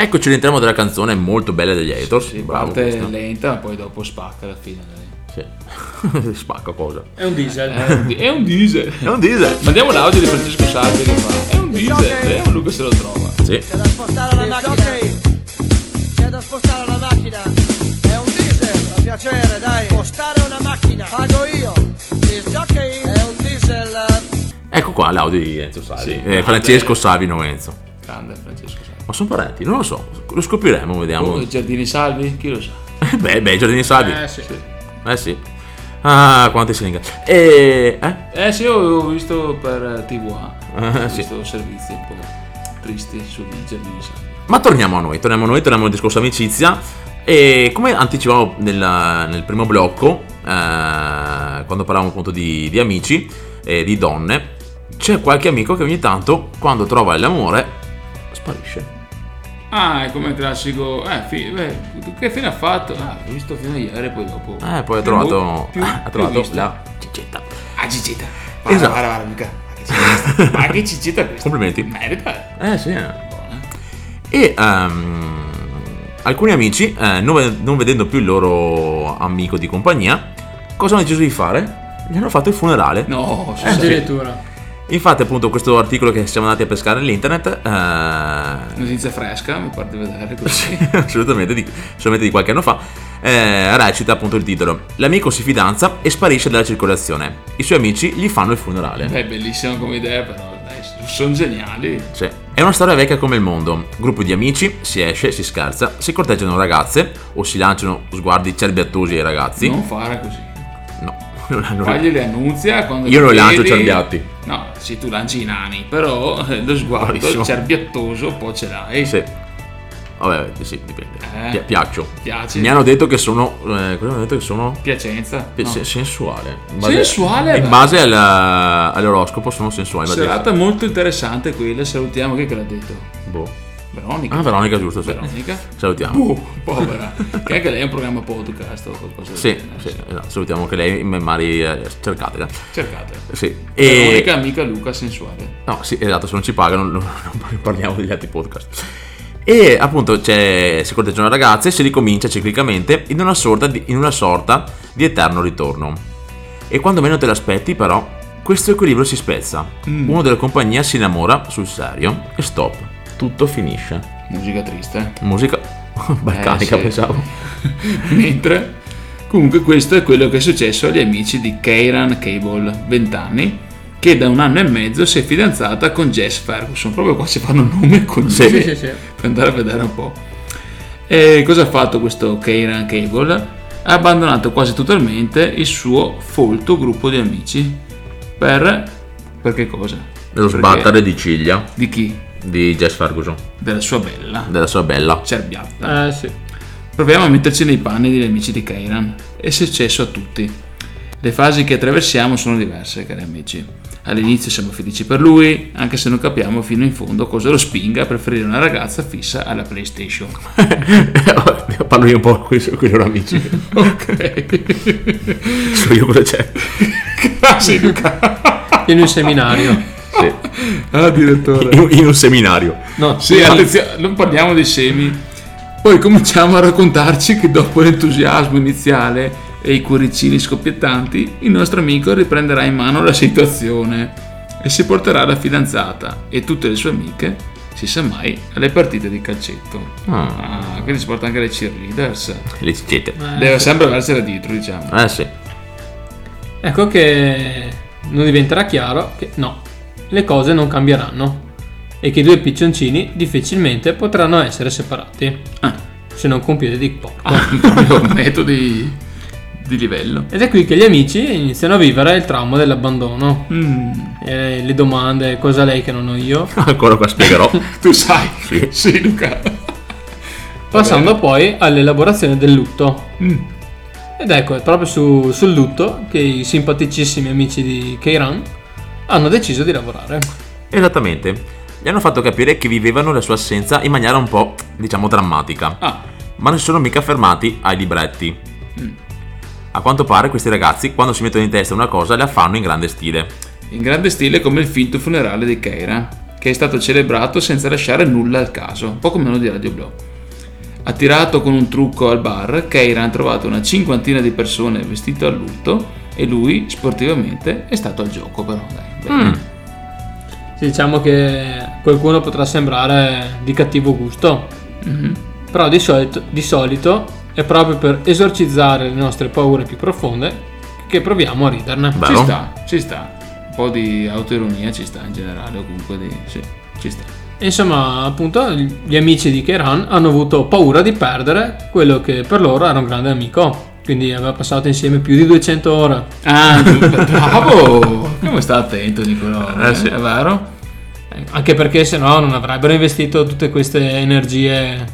Eccoci rientriamo della canzone molto bella degli Haters. Sì, Bravo. parte questo. lenta, ma poi dopo spacca alla fine. dai. Sì. Spacca cosa? È un diesel. È un, di- è un diesel. È un diesel. Mandiamo l'audio di Francesco Salvi che fa. È un diesel. Vediamo Luca se lo trova. Sì. C'è da spostare la macchina. C'è da spostare la macchina. È un diesel. A piacere, dai. Spostare una macchina. Pago io. Il jockey è un diesel. Ecco qua l'audio di Enzo Salvi. Sì, Eh. Francesco Salvi, non Enzo. Grande Francesco Salvi. Ma sono parenti? Non lo so. Lo scopriremo, vediamo. Oh, Giardini Salvi? Chi lo sa? beh, beh, Giardini Salvi. Eh sì. Eh sì. Ah, quante siringhe. E... Eh? Eh sì, ho visto per TVA. Ah, ho sì. visto servizi un po' tristi sui Giardini Salvi. Ma torniamo a noi, torniamo a noi, torniamo al discorso amicizia. E come anticipavo nel, nel primo blocco, eh, quando parlavamo appunto di, di amici e di donne, c'è qualche amico che ogni tanto, quando trova l'amore, sparisce. Ah, è come il classico. Eh, fi- beh, che fine ha fatto? Ah, ho visto fino a ieri, poi dopo. Eh, poi ha trovato, più- ha più trovato visto. la cicetta. Ah, Gigita. Esatto. Guarda, guarda, mica. Ma che cicita questa? Complimenti. Merita. Eh sì. E ehm, alcuni amici, eh, non, non vedendo più il loro amico di compagnia, cosa hanno deciso di fare? Gli hanno fatto il funerale. No, Eh, sì. Infatti, appunto, questo articolo che siamo andati a pescare nell'internet, eh, Notizia fresca, mi pare di vedere così. assolutamente di, solamente di qualche anno fa, eh, recita appunto il titolo: L'amico si fidanza e sparisce dalla circolazione. I suoi amici gli fanno il funerale. Beh, bellissima come idea, però dai, sono geniali. Sì. È una storia vecchia come il mondo. Gruppo di amici, si esce, si scherza, si corteggiano ragazze o si lanciano sguardi cerbiattosi ai ragazzi. Non fare così. No, non hanno Fagli le annunzia quando Io non lancio cerbiatti. No, sì, tu lanci i nani, però eh, lo sguardo Bravissimo. cerbiattoso poi ce l'hai. Sì. Vabbè, sì, dipende. Eh. Pi- piaccio. Piace. Mi hanno detto che sono. Eh, cosa mi hanno detto che sono? Piacenza. Pi- No. se- Sensuale. In Sensuale, In base al- all'oroscopo sono sensuale. ma Serata molto interessante quella, salutiamo chi che l'ha detto. Boh. Veronica. Ah, Veronica, giusto. sì. Veronica. Salutiamo. Uh, povera. che anche lei è un programma podcast o qualcosa Sì, sì, esatto. salutiamo anche lei, Mari, eh, cercatela. Cercate. Sì. Veronica, amica Luca sensuale. No, sì, esatto, se non ci pagano non, non parliamo degli altri podcast. E appunto c'è, si corteggiano le ragazze e si ricomincia ciclicamente in una, sorta di, in una sorta di eterno ritorno. E quando meno te l'aspetti però, questo equilibrio si spezza. Mm. Uno della compagnia si innamora sul serio e stop. Tutto finisce. Musica triste. Musica balcanica Eh, sì. pensavo. Mentre comunque questo è quello che è successo agli amici di Keiran Cable, 20 anni, che da un anno e mezzo si è fidanzata con Jess Ferguson. Proprio qua si fanno nome cognome Sì. Sì, sì, sì. per andare a vedere un po'. E cosa ha fatto questo Keiran Cable? Ha abbandonato quasi totalmente il suo folto gruppo di amici. Per... per che cosa? Dello Perché- sbattere di ciglia Di chi? Di Jess Ferguson, Della sua bella. della sua bella. Cerbiatta. Eh sì. Proviamo a metterci nei panni degli amici di Kairan. È successo a tutti. Le fasi che attraversiamo sono diverse, cari amici. All'inizio siamo felici per lui, anche se non capiamo fino in fondo cosa lo spinga a preferire una ragazza fissa alla PlayStation. Parlo io un po' con i suoi con i loro amici. ok. so io cosa c'è. Grazie Luca. In un seminario. Sì. Ah, direttore. In, in un seminario. No, Sì, attenzione, non parliamo dei semi. Poi cominciamo a raccontarci che dopo l'entusiasmo iniziale e i cuoricini scoppiettanti, il nostro amico riprenderà in mano la situazione e si porterà la fidanzata e tutte le sue amiche, si sa mai, alle partite di calcetto. Ah, quindi si porta anche le cheerleaders. Le cicette. Deve sempre aversela dietro, diciamo. Eh sì. Ecco che non diventerà chiaro che no, le cose non cambieranno e che i due piccioncini difficilmente potranno essere separati. Se non con piede di porco. Proprio metodi di livello. Ed è qui che gli amici iniziano a vivere il trauma dell'abbandono. Mm. E le domande, cosa lei che non ho io? Ancora qua spiegherò. Tu sai. Sì. Sì, Luca. Passando poi all'elaborazione del lutto. Mm. Ed ecco, è proprio su- sul lutto che i simpaticissimi amici di Keiran hanno deciso di lavorare. Esattamente. Gli hanno fatto capire che vivevano la sua assenza in maniera un po', diciamo, drammatica. Ah. Ma non si sono mica fermati ai libretti. Mm. A quanto pare questi ragazzi, quando si mettono in testa una cosa, la fanno in grande stile. In grande stile come il finto funerale di Keira. che è stato celebrato senza lasciare nulla al caso, un po' come uno di Radio Blow. Attirato con un trucco al bar, Keiran ha trovato una cinquantina di persone vestite a lutto e lui sportivamente è stato al gioco però. Dai, bene. Mm. Sì, diciamo che qualcuno potrà sembrare di cattivo gusto, Mhm. però di solito, di solito è proprio per esorcizzare le nostre paure più profonde che proviamo a riderne. Ci sta, ci sta. Un po' di autoironia ci sta in generale, o comunque di... sì, ci sta. Insomma, appunto, gli amici di Keiran hanno avuto paura di perdere quello che per loro era un grande amico. Quindi aveva passato insieme più di 200 ore. Ah, bravo! Come sta attento Nicolò? Eh, sì. È vero? Anche perché se no non avrebbero investito tutte queste energie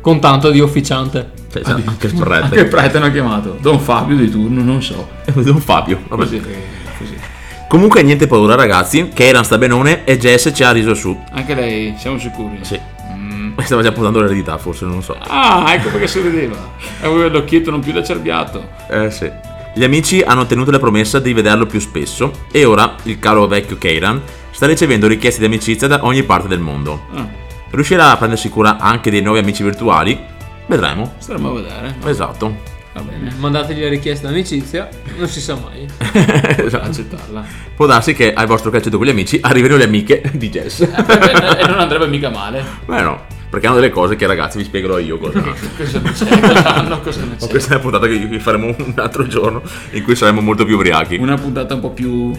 con tanto di officiante. anche il prete. Anche il prete hanno chiamato. Don Fabio di turno, non so. Don Fabio. Vabbè. Così, così. Comunque niente paura ragazzi, Keiran sta benone e Jess ci ha riso su. Anche lei, siamo sicuri? Sì. Stava già portando l'eredità, forse, non lo so. Ah, ecco perché sorrideva. Aveva l'occhietto non più da cerbiato. Eh sì. Gli amici hanno tenuto la promessa di vederlo più spesso e ora il caro vecchio Keiran sta ricevendo richieste di amicizia da ogni parte del mondo. Ah, Riuscirà a prendersi cura anche dei nuovi amici virtuali? Vedremo. staremo a vedere. Esatto. Va bene. Mandategli la richiesta d'amicizia, non si sa mai. Esatto. accettarla. Può darsi che al vostro calcetto con gli amici arrivino le amiche di Jess. e non andrebbe mica male. Beh no, perché hanno delle cose che ragazzi vi spiegherò io cosa. Cosa non c'è? Cosa hanno? Cosa Ma c'è? questa è una puntata che faremo un altro giorno in cui saremo molto più ubriachi. Una puntata un po' più...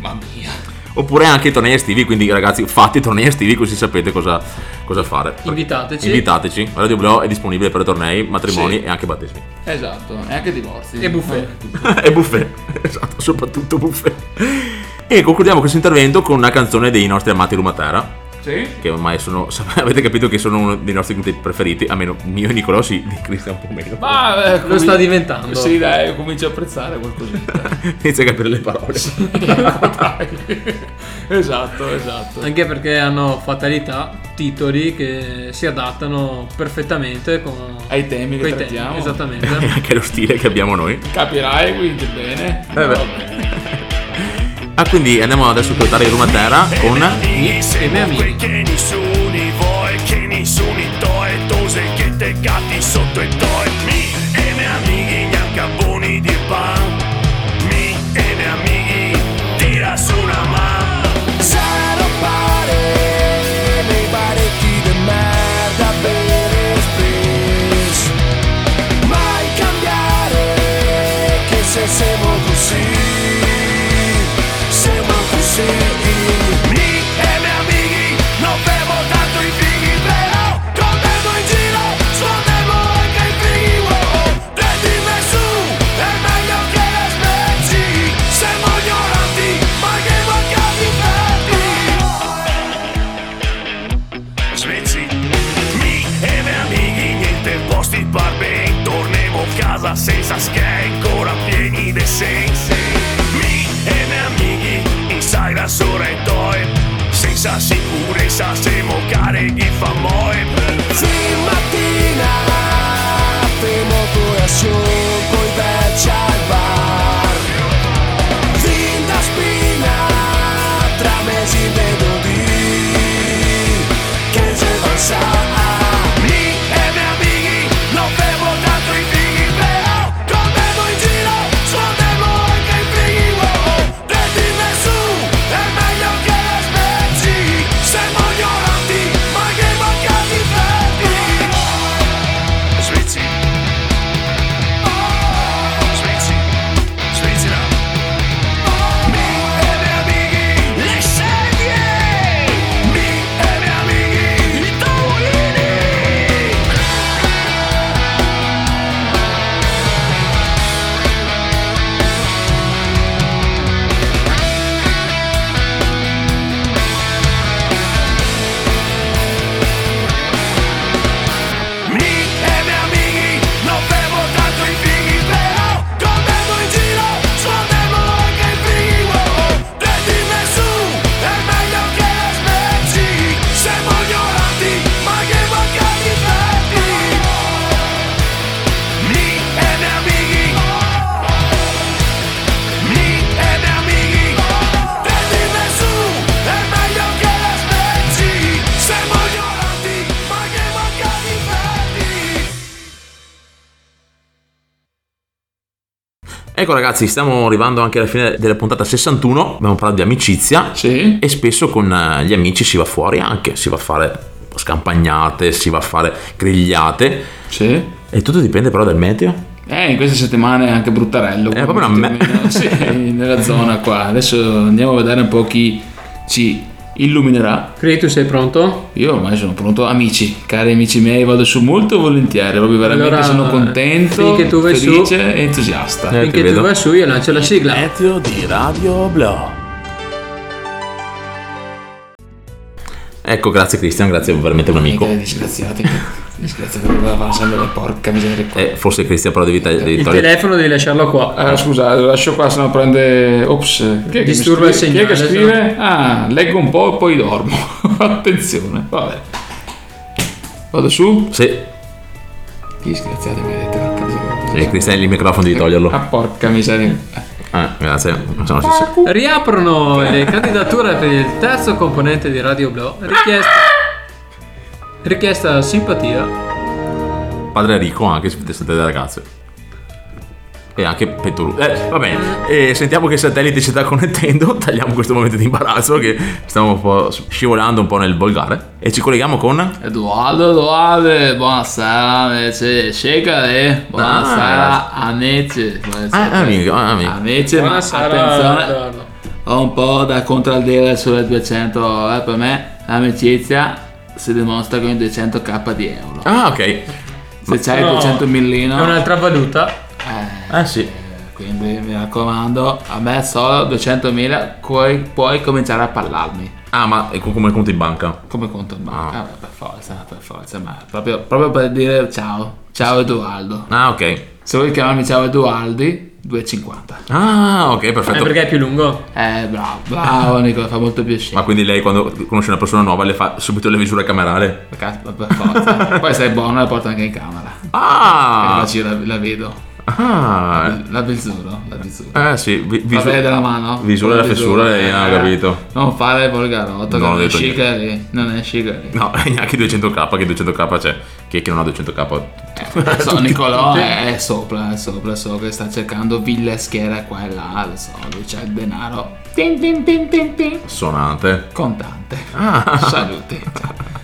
Mamma mia. Oppure anche i tornei estivi, quindi ragazzi fate i tornei estivi così sapete cosa, cosa fare. Invitateci. Invitateci. Radio Blu è disponibile per tornei, matrimoni Sì. e anche battesimi. Esatto, e anche divorzi. E buffet. e buffet. Esatto, soprattutto buffet. E concludiamo questo intervento con una canzone dei nostri amati Rumatera. Sì? Che ormai sono. Avete capito che sono uno dei nostri gruppi preferiti. Almeno mio e Nicolò sì, di Cristian un po' meno. Ma eh, Lo sta diventando. Sì, dai, comincio a apprezzare qualcosina. Inizia a capire le parole. esatto, esatto. Anche perché hanno fatalità, titoli che si adattano perfettamente con... Ai temi che coi temi, trattiamo. Esattamente. E anche lo stile che abbiamo noi. Capirai quindi bene. Eh beh. Va bene. Ah, quindi andiamo adesso a ascoltare Rumatera con. e me amici. Che gatti sotto i toi. Ecco ragazzi, stiamo arrivando anche alla fine della puntata 61, abbiamo parlato di amicizia Sì. e spesso con eh, gli amici si va fuori anche, si va a fare scampagnate, si va a fare grigliate Sì. e tutto dipende però dal meteo. Eh, in queste settimane è anche bruttarello. È proprio una me- Sì, nella zona qua. Adesso andiamo a vedere un po' chi ci illuminerà. Credi tu sei pronto? Io ormai sono pronto, amici, cari amici miei, vado su molto volentieri, proprio veramente Allora, sono contento, finché tu vai su- felice e entusiasta. Eh, Finché tu vai su io lancio la sigla. Meteo di Radio Blo. Ecco, grazie Cristian, grazie veramente un amico. Disgraziati, disgraziati, doveva sempre la porca miseria. qua. Eh, forse Cristian però devi, tagli- devi Il togliere... telefono devi lasciarlo qua. Eh, scusa, lo lascio qua, se no prende. Ops, chi è che Disturba il scrive? Chi è che segnale, scrive? Ah, leggo un po' e poi dormo. Attenzione, vabbè. Vado su? Sì, Che disgraziati mi avete porca miseria. eh, Cristian il microfono devi toglierlo. Ah, porca miseria. Eh, grazie. Non so, non si sa. Riaprono le candidature per il terzo componente di Radio Blu. Richiesta. Richiesta simpatia. Padre Enrico anche se siete delle ragazze. E anche Pettoru. Eh, va bene. E sentiamo che il satellite ci sta connettendo. Tagliamo questo momento di imbarazzo che stiamo un po' scivolando un po' nel volgare. E ci colleghiamo con. Edoardo, Edoardo, buonasera amici, Shekare, buonasera amici. Ah, amico, ah, amico. Amici, ma Buonasera, attenzione, ho un po' da contraddire sulle 200 ore, per me l'amicizia si dimostra con i 200k di euro. Ah, ok. Se c'hai No, 200 millino, È un'altra valuta. Eh, Eh sì. quindi mi raccomando, a me solo 200.000 puoi, puoi cominciare a parlarmi. Ah, ma è come conto in banca. Come conto in banca? Ah. Eh, per forza, per forza, ma proprio, proprio per dire ciao, ciao Edoardo. Ah, ok. Se vuoi chiamarmi ciao Edoardi, 2,50. Ah, ok, Eh, perfetto. perché è più lungo. Eh, bravo, bravo Nicola, fa molto piacere. Ma quindi lei quando conosce una persona nuova le fa subito le misure camerale? Per per forza. Poi sei buono la porta anche in camera. E Ah! faccio la, la vedo. Ah! La visuro, la visuro. Eh sì, vi, visu- bene della mano? Visura della fessura, lei eh. capito. Non fare il volgarotto, Non non è chic lì. Non è chic lì. No, neanche 200k, che 200k c'è. Chi è che non ha 200k? So, Nicolò è sopra, è sopra, so che sta cercando ville schiere qua e là, lo so, lui c'ha il denaro. Tin, tin, tin, tin, tin. Sonante. Contante. Ah. Saluti.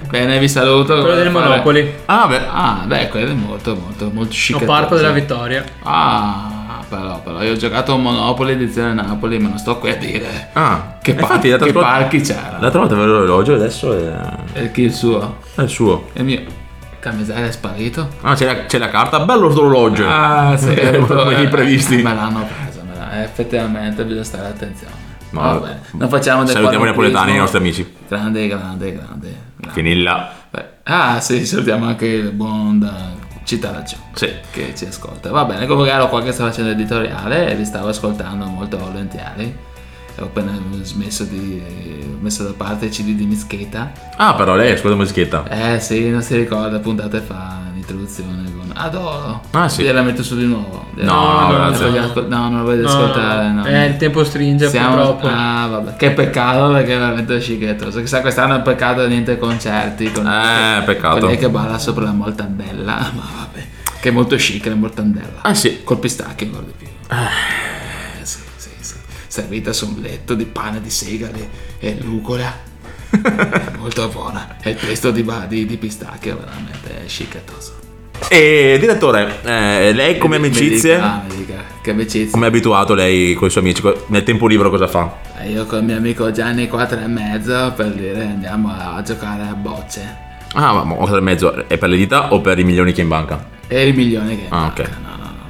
Bene, vi saluto. Quello del Monopoli. Ah, beh. Ah, beh, quello è molto, molto, molto chic. Parco della Vittoria. Ah, però, però, io ho giocato a Monopoli edizione Napoli, ma non sto qui a dire Ah, che, par- infatti che parchi c'era. L'altra volta avevo l'orologio adesso è... E chi il suo? è il suo. Il mio. Camisella è sparito? Ah, c'è la, c'è la carta, bello sto orologio. Ah, sì, come gli previsti. Me l'hanno presa, me la- effettivamente bisogna stare attenzione. No, Vabbè, non facciamo del Salutiamo i napoletani, i nostri amici. Grande, grande, grande. grande. Finilla. Beh, Ah, sì, salutiamo anche il buon da Città Raggio Sì. che ci ascolta. Va bene, comunque ero qua che stavo facendo editoriale e vi stavo ascoltando molto volentieri. Ho appena smesso di. ho messo da parte il CD di Mischeta. Ah, però lei ascolta musichetta. Eh sì, non si ricorda, puntate fa l'introduzione con Adoro. Ah, sì. Gliela metto su di nuovo. No, no, non grazie. voglio ascol- no, non lo voglio No, ascoltare. No. Eh, il tempo stringe Siamo- purtroppo. Ah, vabbè. Che peccato perché è veramente scichettoso. Chissà, quest'anno è un peccato niente concerti. Con Eh, peccato. con lei che balla sopra la mortandella. Ma vabbè. Che è molto chic la mortandella. Ah, sì. Col pistacchio ancora di più. Eh, sì. Servita su un letto di pane di segale e lucola. molto buona. E il pesto di, di, di pistacchio veramente è scichettoso. E direttore, eh, lei come Mi- mi amicizie, dica, ah, che amicizie. come è abituato lei con i suoi amici? Nel tempo libero cosa fa? Eh, Io con il mio amico Gianni 4 e mezzo per dire andiamo a giocare a bocce. Ah, ma ma oltre e mezzo è per le dita o per i milioni che è in banca? E il milione che Ah, ok. no, no, no,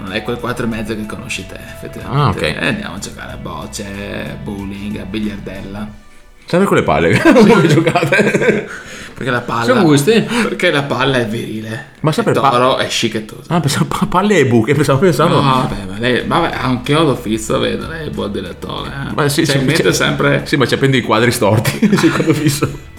non è quel 4 e mezzo che conosci te, effettivamente. Ah, ok. E andiamo a giocare a bocce, bowling, a biliardella. Sempre con le palle come giocate? Perché la palla. Sono gusti. Perché la palla è virile. Ma sempre il pa- toro è scichettoso. Ah, pensavo pa- palle e buche, pensavo pensando. No, vabbè, ma lei, vabbè, ha un chiodo fisso, vedo, lei è il buon direttore. Eh. Ma sì, cioè, sì, sempre. Sì, ma ci appendo i quadri storti. sì, quando fisso.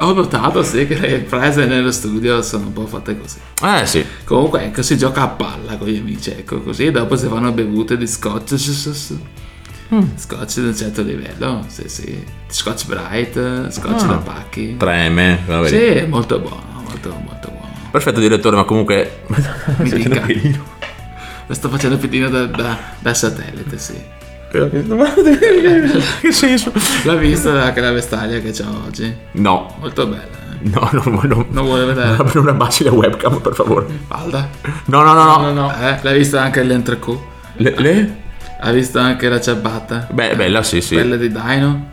Ho notato, sì, che le prese nello studio sono un po' fatte così. Eh sì. Comunque, ecco, si gioca a palla con gli amici, ecco, così e dopo si fanno bevute di scotch. Mm. Scotch di un certo livello, sì, sì. Scotch bright, scotch Ah. da pacchi. Treme. va bene. Sì, è molto buono, molto, molto buono. Perfetto direttore, ma comunque... Mi dica. La sto facendo piedino da, da, da satellite, sì. Che senso? L'ha vista anche la vestaglia che c'ho oggi? No. Molto bella. eh. No, no, no, no. Non vuole vedere? Non abbassi la webcam, per favore. Falda? No, no, no, no. Eh, l'hai vista anche l'entrecot? Le, le? Ha visto anche la ciabatta? Beh, bella, sì, sì. Quella di Dino?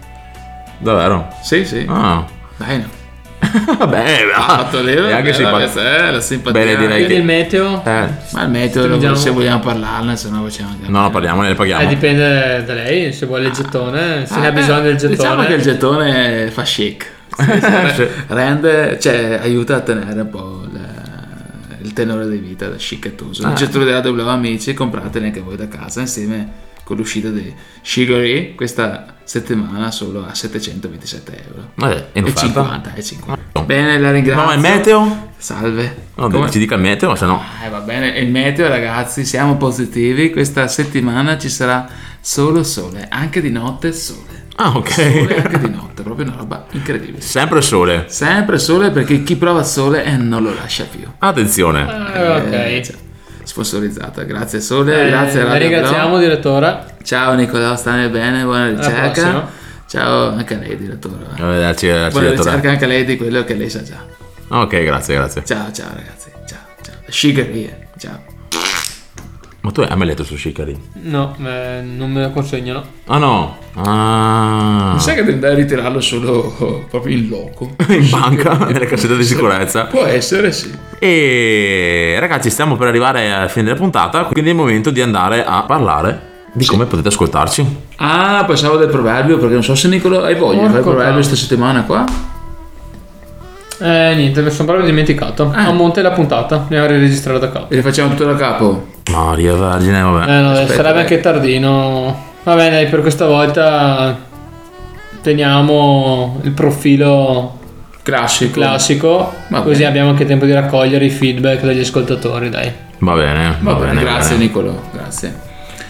Davvero? Sì, sì. Ah. Dino. Vabbè, Ha fatto lì, è anche bella, simpatica. questa è la simpatia. Bene, direi che... il meteo? Eh, Ma il meteo, Stringiamo- se vogliamo parlarne, se no facciamo anche. no, no, parliamo, ne paghiamo. Eh, dipende da lei, se vuole il gettone, se ne ha Ah, bisogno del gettone. Diciamo che il gettone fa chic. Sì. Rende, cioè, aiuta a tenere un po' il, il tenore di vita scicchettoso. Ah. Il gettone della W amici, comprateli anche voi da casa insieme con l'uscita di Shigori questa settimana solo a 727 euro. Vabbè, in E offerta. 50, e 50. Bene, la ringrazio. No, ma il meteo? Salve. No, Come- ci dica il meteo, se no... eh, va bene, il meteo ragazzi, siamo positivi, questa settimana ci sarà solo sole, anche di notte sole. Ah, ok. Sole anche di notte, proprio una roba incredibile. Sempre sole. Sempre sole perché chi prova il sole eh, non lo lascia più. Attenzione. Eh, ok. Eh, cioè, sponsorizzata, grazie Sole, Eh, grazie la Radio ringraziamo, Blau. direttore. Ciao Nicolò, stammi bene, buona ricerca. Ciao anche a lei direttore. Arrivederci, arrivederci, Buona direttore. ricerca anche a lei di quello che lei sa già. Ok, grazie, grazie. Ciao ciao ragazzi, ciao ciao. Shiggerie, ciao. Ma tu hai mai letto su Shikari? No, eh, non me lo consegnano. Ah no. Ah. Mi sa che devi andare a ritirarlo solo proprio in loco. In banca, nelle cassette di sicurezza. Può essere, sì. E ragazzi, stiamo per arrivare alla fine della puntata, quindi è il momento di andare a parlare di come potete ascoltarci. Ah, pensavo del proverbio perché non so se Nicolo hai voglia di fare il proverbio questa settimana qua. Eh, niente, mi sono proprio dimenticato. A monte la puntata, ne avrei registrato da capo. E le facciamo tutto da capo. Maria Vergine, vabbè. Eh, no, Aspetta, sarebbe dai. anche tardino. Va bene, per questa volta teniamo il profilo Classico. classico, così bene. abbiamo anche tempo di raccogliere i feedback dagli ascoltatori, dai. Va bene, va, Va bene, bene. grazie va bene. Nicolo, grazie.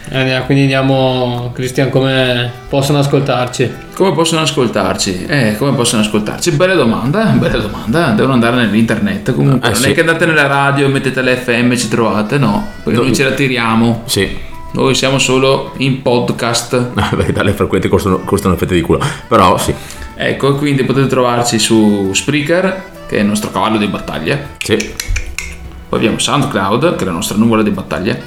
Eh, quindi andiamo, Cristian, come possono ascoltarci? Come possono ascoltarci? Eh, come possono ascoltarci? Bella domanda, bella domanda. Devono andare nell'internet comunque. Eh, non sì. è che andate nella radio, mettete l'FM e ci trovate, no. Perché No. noi ce la tiriamo. Sì. Noi siamo solo in podcast. Vabbè, dalle frequenti costano, costano fette di culo. Però sì. Ecco, quindi potete trovarci su Spreaker, che è il nostro cavallo di battaglia. Sì. Poi abbiamo SoundCloud, che è la nostra nuvola di battaglia.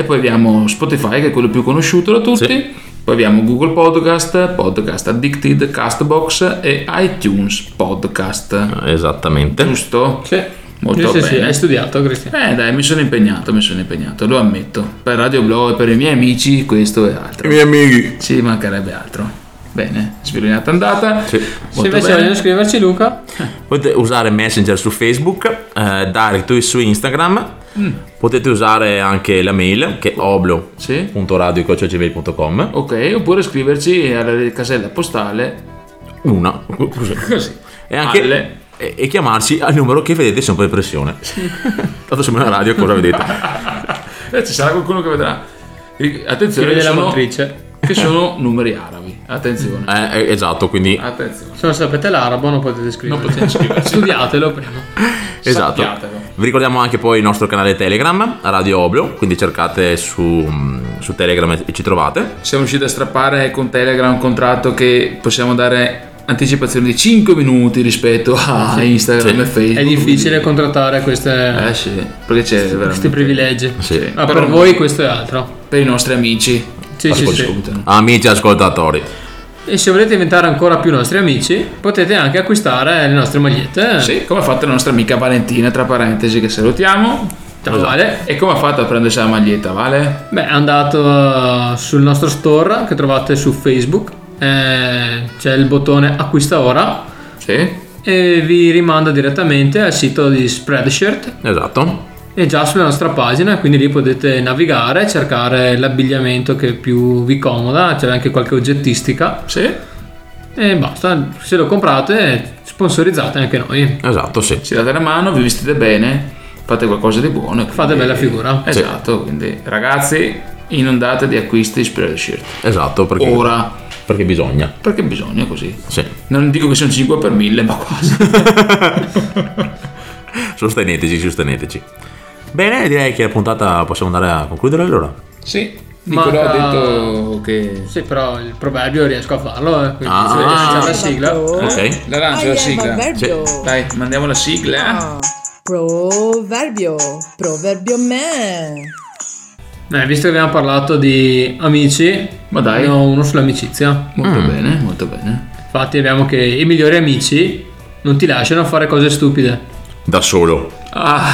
E poi abbiamo Spotify, che è quello più conosciuto da tutti. Sì. Poi abbiamo Google Podcast, Podcast Addicted, Castbox e iTunes Podcast. Esattamente. Giusto? Sì. Molto sì, sì, bene. hai studiato, Cristian. Eh dai, mi sono impegnato, mi sono impegnato, lo ammetto. Per Radio Blow e per i miei amici questo è altro. I miei amici. Ci mancherebbe altro. Bene, sviluppata andata. Sì. Se invece vogliono scriverci Luca, Potete usare Messenger su Facebook, eh, Direct su Instagram. Potete usare anche la mail che è oblo.radio.gmail.com Sì. Ok, oppure scriverci alla casella postale Una. Così. così. E anche Alle. e, chiamarci al numero che vedete sempre in pressione. Tanto siamo in radio, cosa vedete? Eh, ci sarà qualcuno che vedrà. Attenzione, sono, motrice. Che sono numeri arabi. Attenzione. Eh, eh, esatto, quindi Attenzione. Se non sapete l'arabo non potete scriverci. Non potete scriverci. Studiatelo prima. esatto. Sappiatelo. Vi ricordiamo anche poi il nostro canale Telegram, Radio Oblio, quindi cercate su, mm, su Telegram e ci trovate. Siamo riusciti a strappare con Telegram un contratto che possiamo dare anticipazioni di 5 minuti rispetto a Instagram Sì. e Facebook. È difficile contrattare queste, Eh sì, perché c'è questi privilegi. Sì. Ma Però- per voi questo è altro. per i nostri amici. Sì, sì, sì. Amici ascoltatori. E se volete diventare ancora più nostri amici, potete anche acquistare le nostre magliette. Sì, come ha fatto la nostra amica Valentina, tra parentesi, che salutiamo. Ciao Vale. E come ha fatto a prendersi la maglietta, Vale? Beh, è andato eh, sul nostro store che trovate su Facebook. eh, c'è il bottone acquista ora Sì. e vi rimanda direttamente al sito di Spreadshirt Esatto. E già sulla nostra pagina, quindi lì potete navigare, cercare l'abbigliamento che più vi comoda, c'è anche qualche oggettistica Sì. e basta, se lo comprate sponsorizzate anche noi. Esatto, sì. Ci date la mano, vi vestite bene, fate qualcosa di buono. e Fate quindi- bella figura. Esatto, quindi ragazzi, inondate di acquisti Spreadshirt. Esatto, perché, Ora, perché bisogna. perché bisogna così. Sì. Non dico che sono 5 per 1000, ma quasi. Sosteneteci, sosteneteci. Bene, direi che la puntata possiamo andare a concludere allora. Sì, Nicolò ha detto che... Sì, però il proverbio riesco a farlo. Eh, quindi Ah. c'è la sigla. Ok. La lancia Ah, la sigla. proverbio. Dai, mandiamo la sigla. Ah, proverbio, proverbio me. Eh, visto che abbiamo parlato di amici, Ma dai. ne ho uno sull'amicizia. Molto Mm. bene, molto bene. Infatti abbiamo che i migliori amici non ti lasciano fare cose stupide. Da solo. Ah,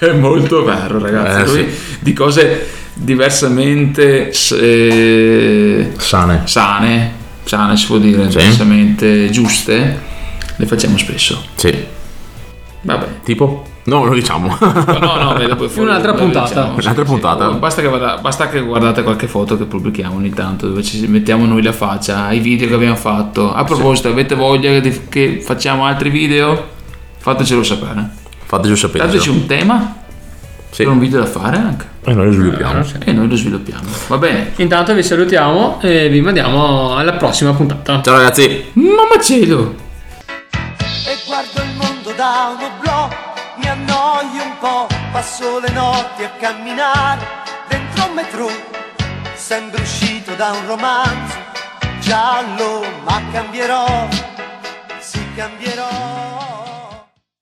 è molto vero, ragazzi. Eh, Noi di cose diversamente eh, Sane. sane, sane si può dire, Sì. diversamente giuste, le facciamo spesso. Sì. Vabbè. Tipo? No, lo diciamo. No, no, fuori- Un'altra lo puntata. diciamo, sì, Un'altra sì. puntata. Basta che, guarda- basta che guardate qualche foto che pubblichiamo ogni tanto dove ci mettiamo noi la faccia, i video che abbiamo fatto. A proposito, avete voglia che facciamo altri video? Fatecelo sapere. Fateci sapere. C'è un tema Sì. per un video da fare anche. E noi lo sviluppiamo. E noi lo sviluppiamo. Va bene. Intanto vi salutiamo e vi mandiamo alla prossima puntata. Ciao ragazzi. Mamma cielo! e guardo il mondo da uno blog, mi annoio un po', passo le notti a camminare dentro un metro, sembra uscito da un romanzo giallo, ma cambierò, sì cambierò.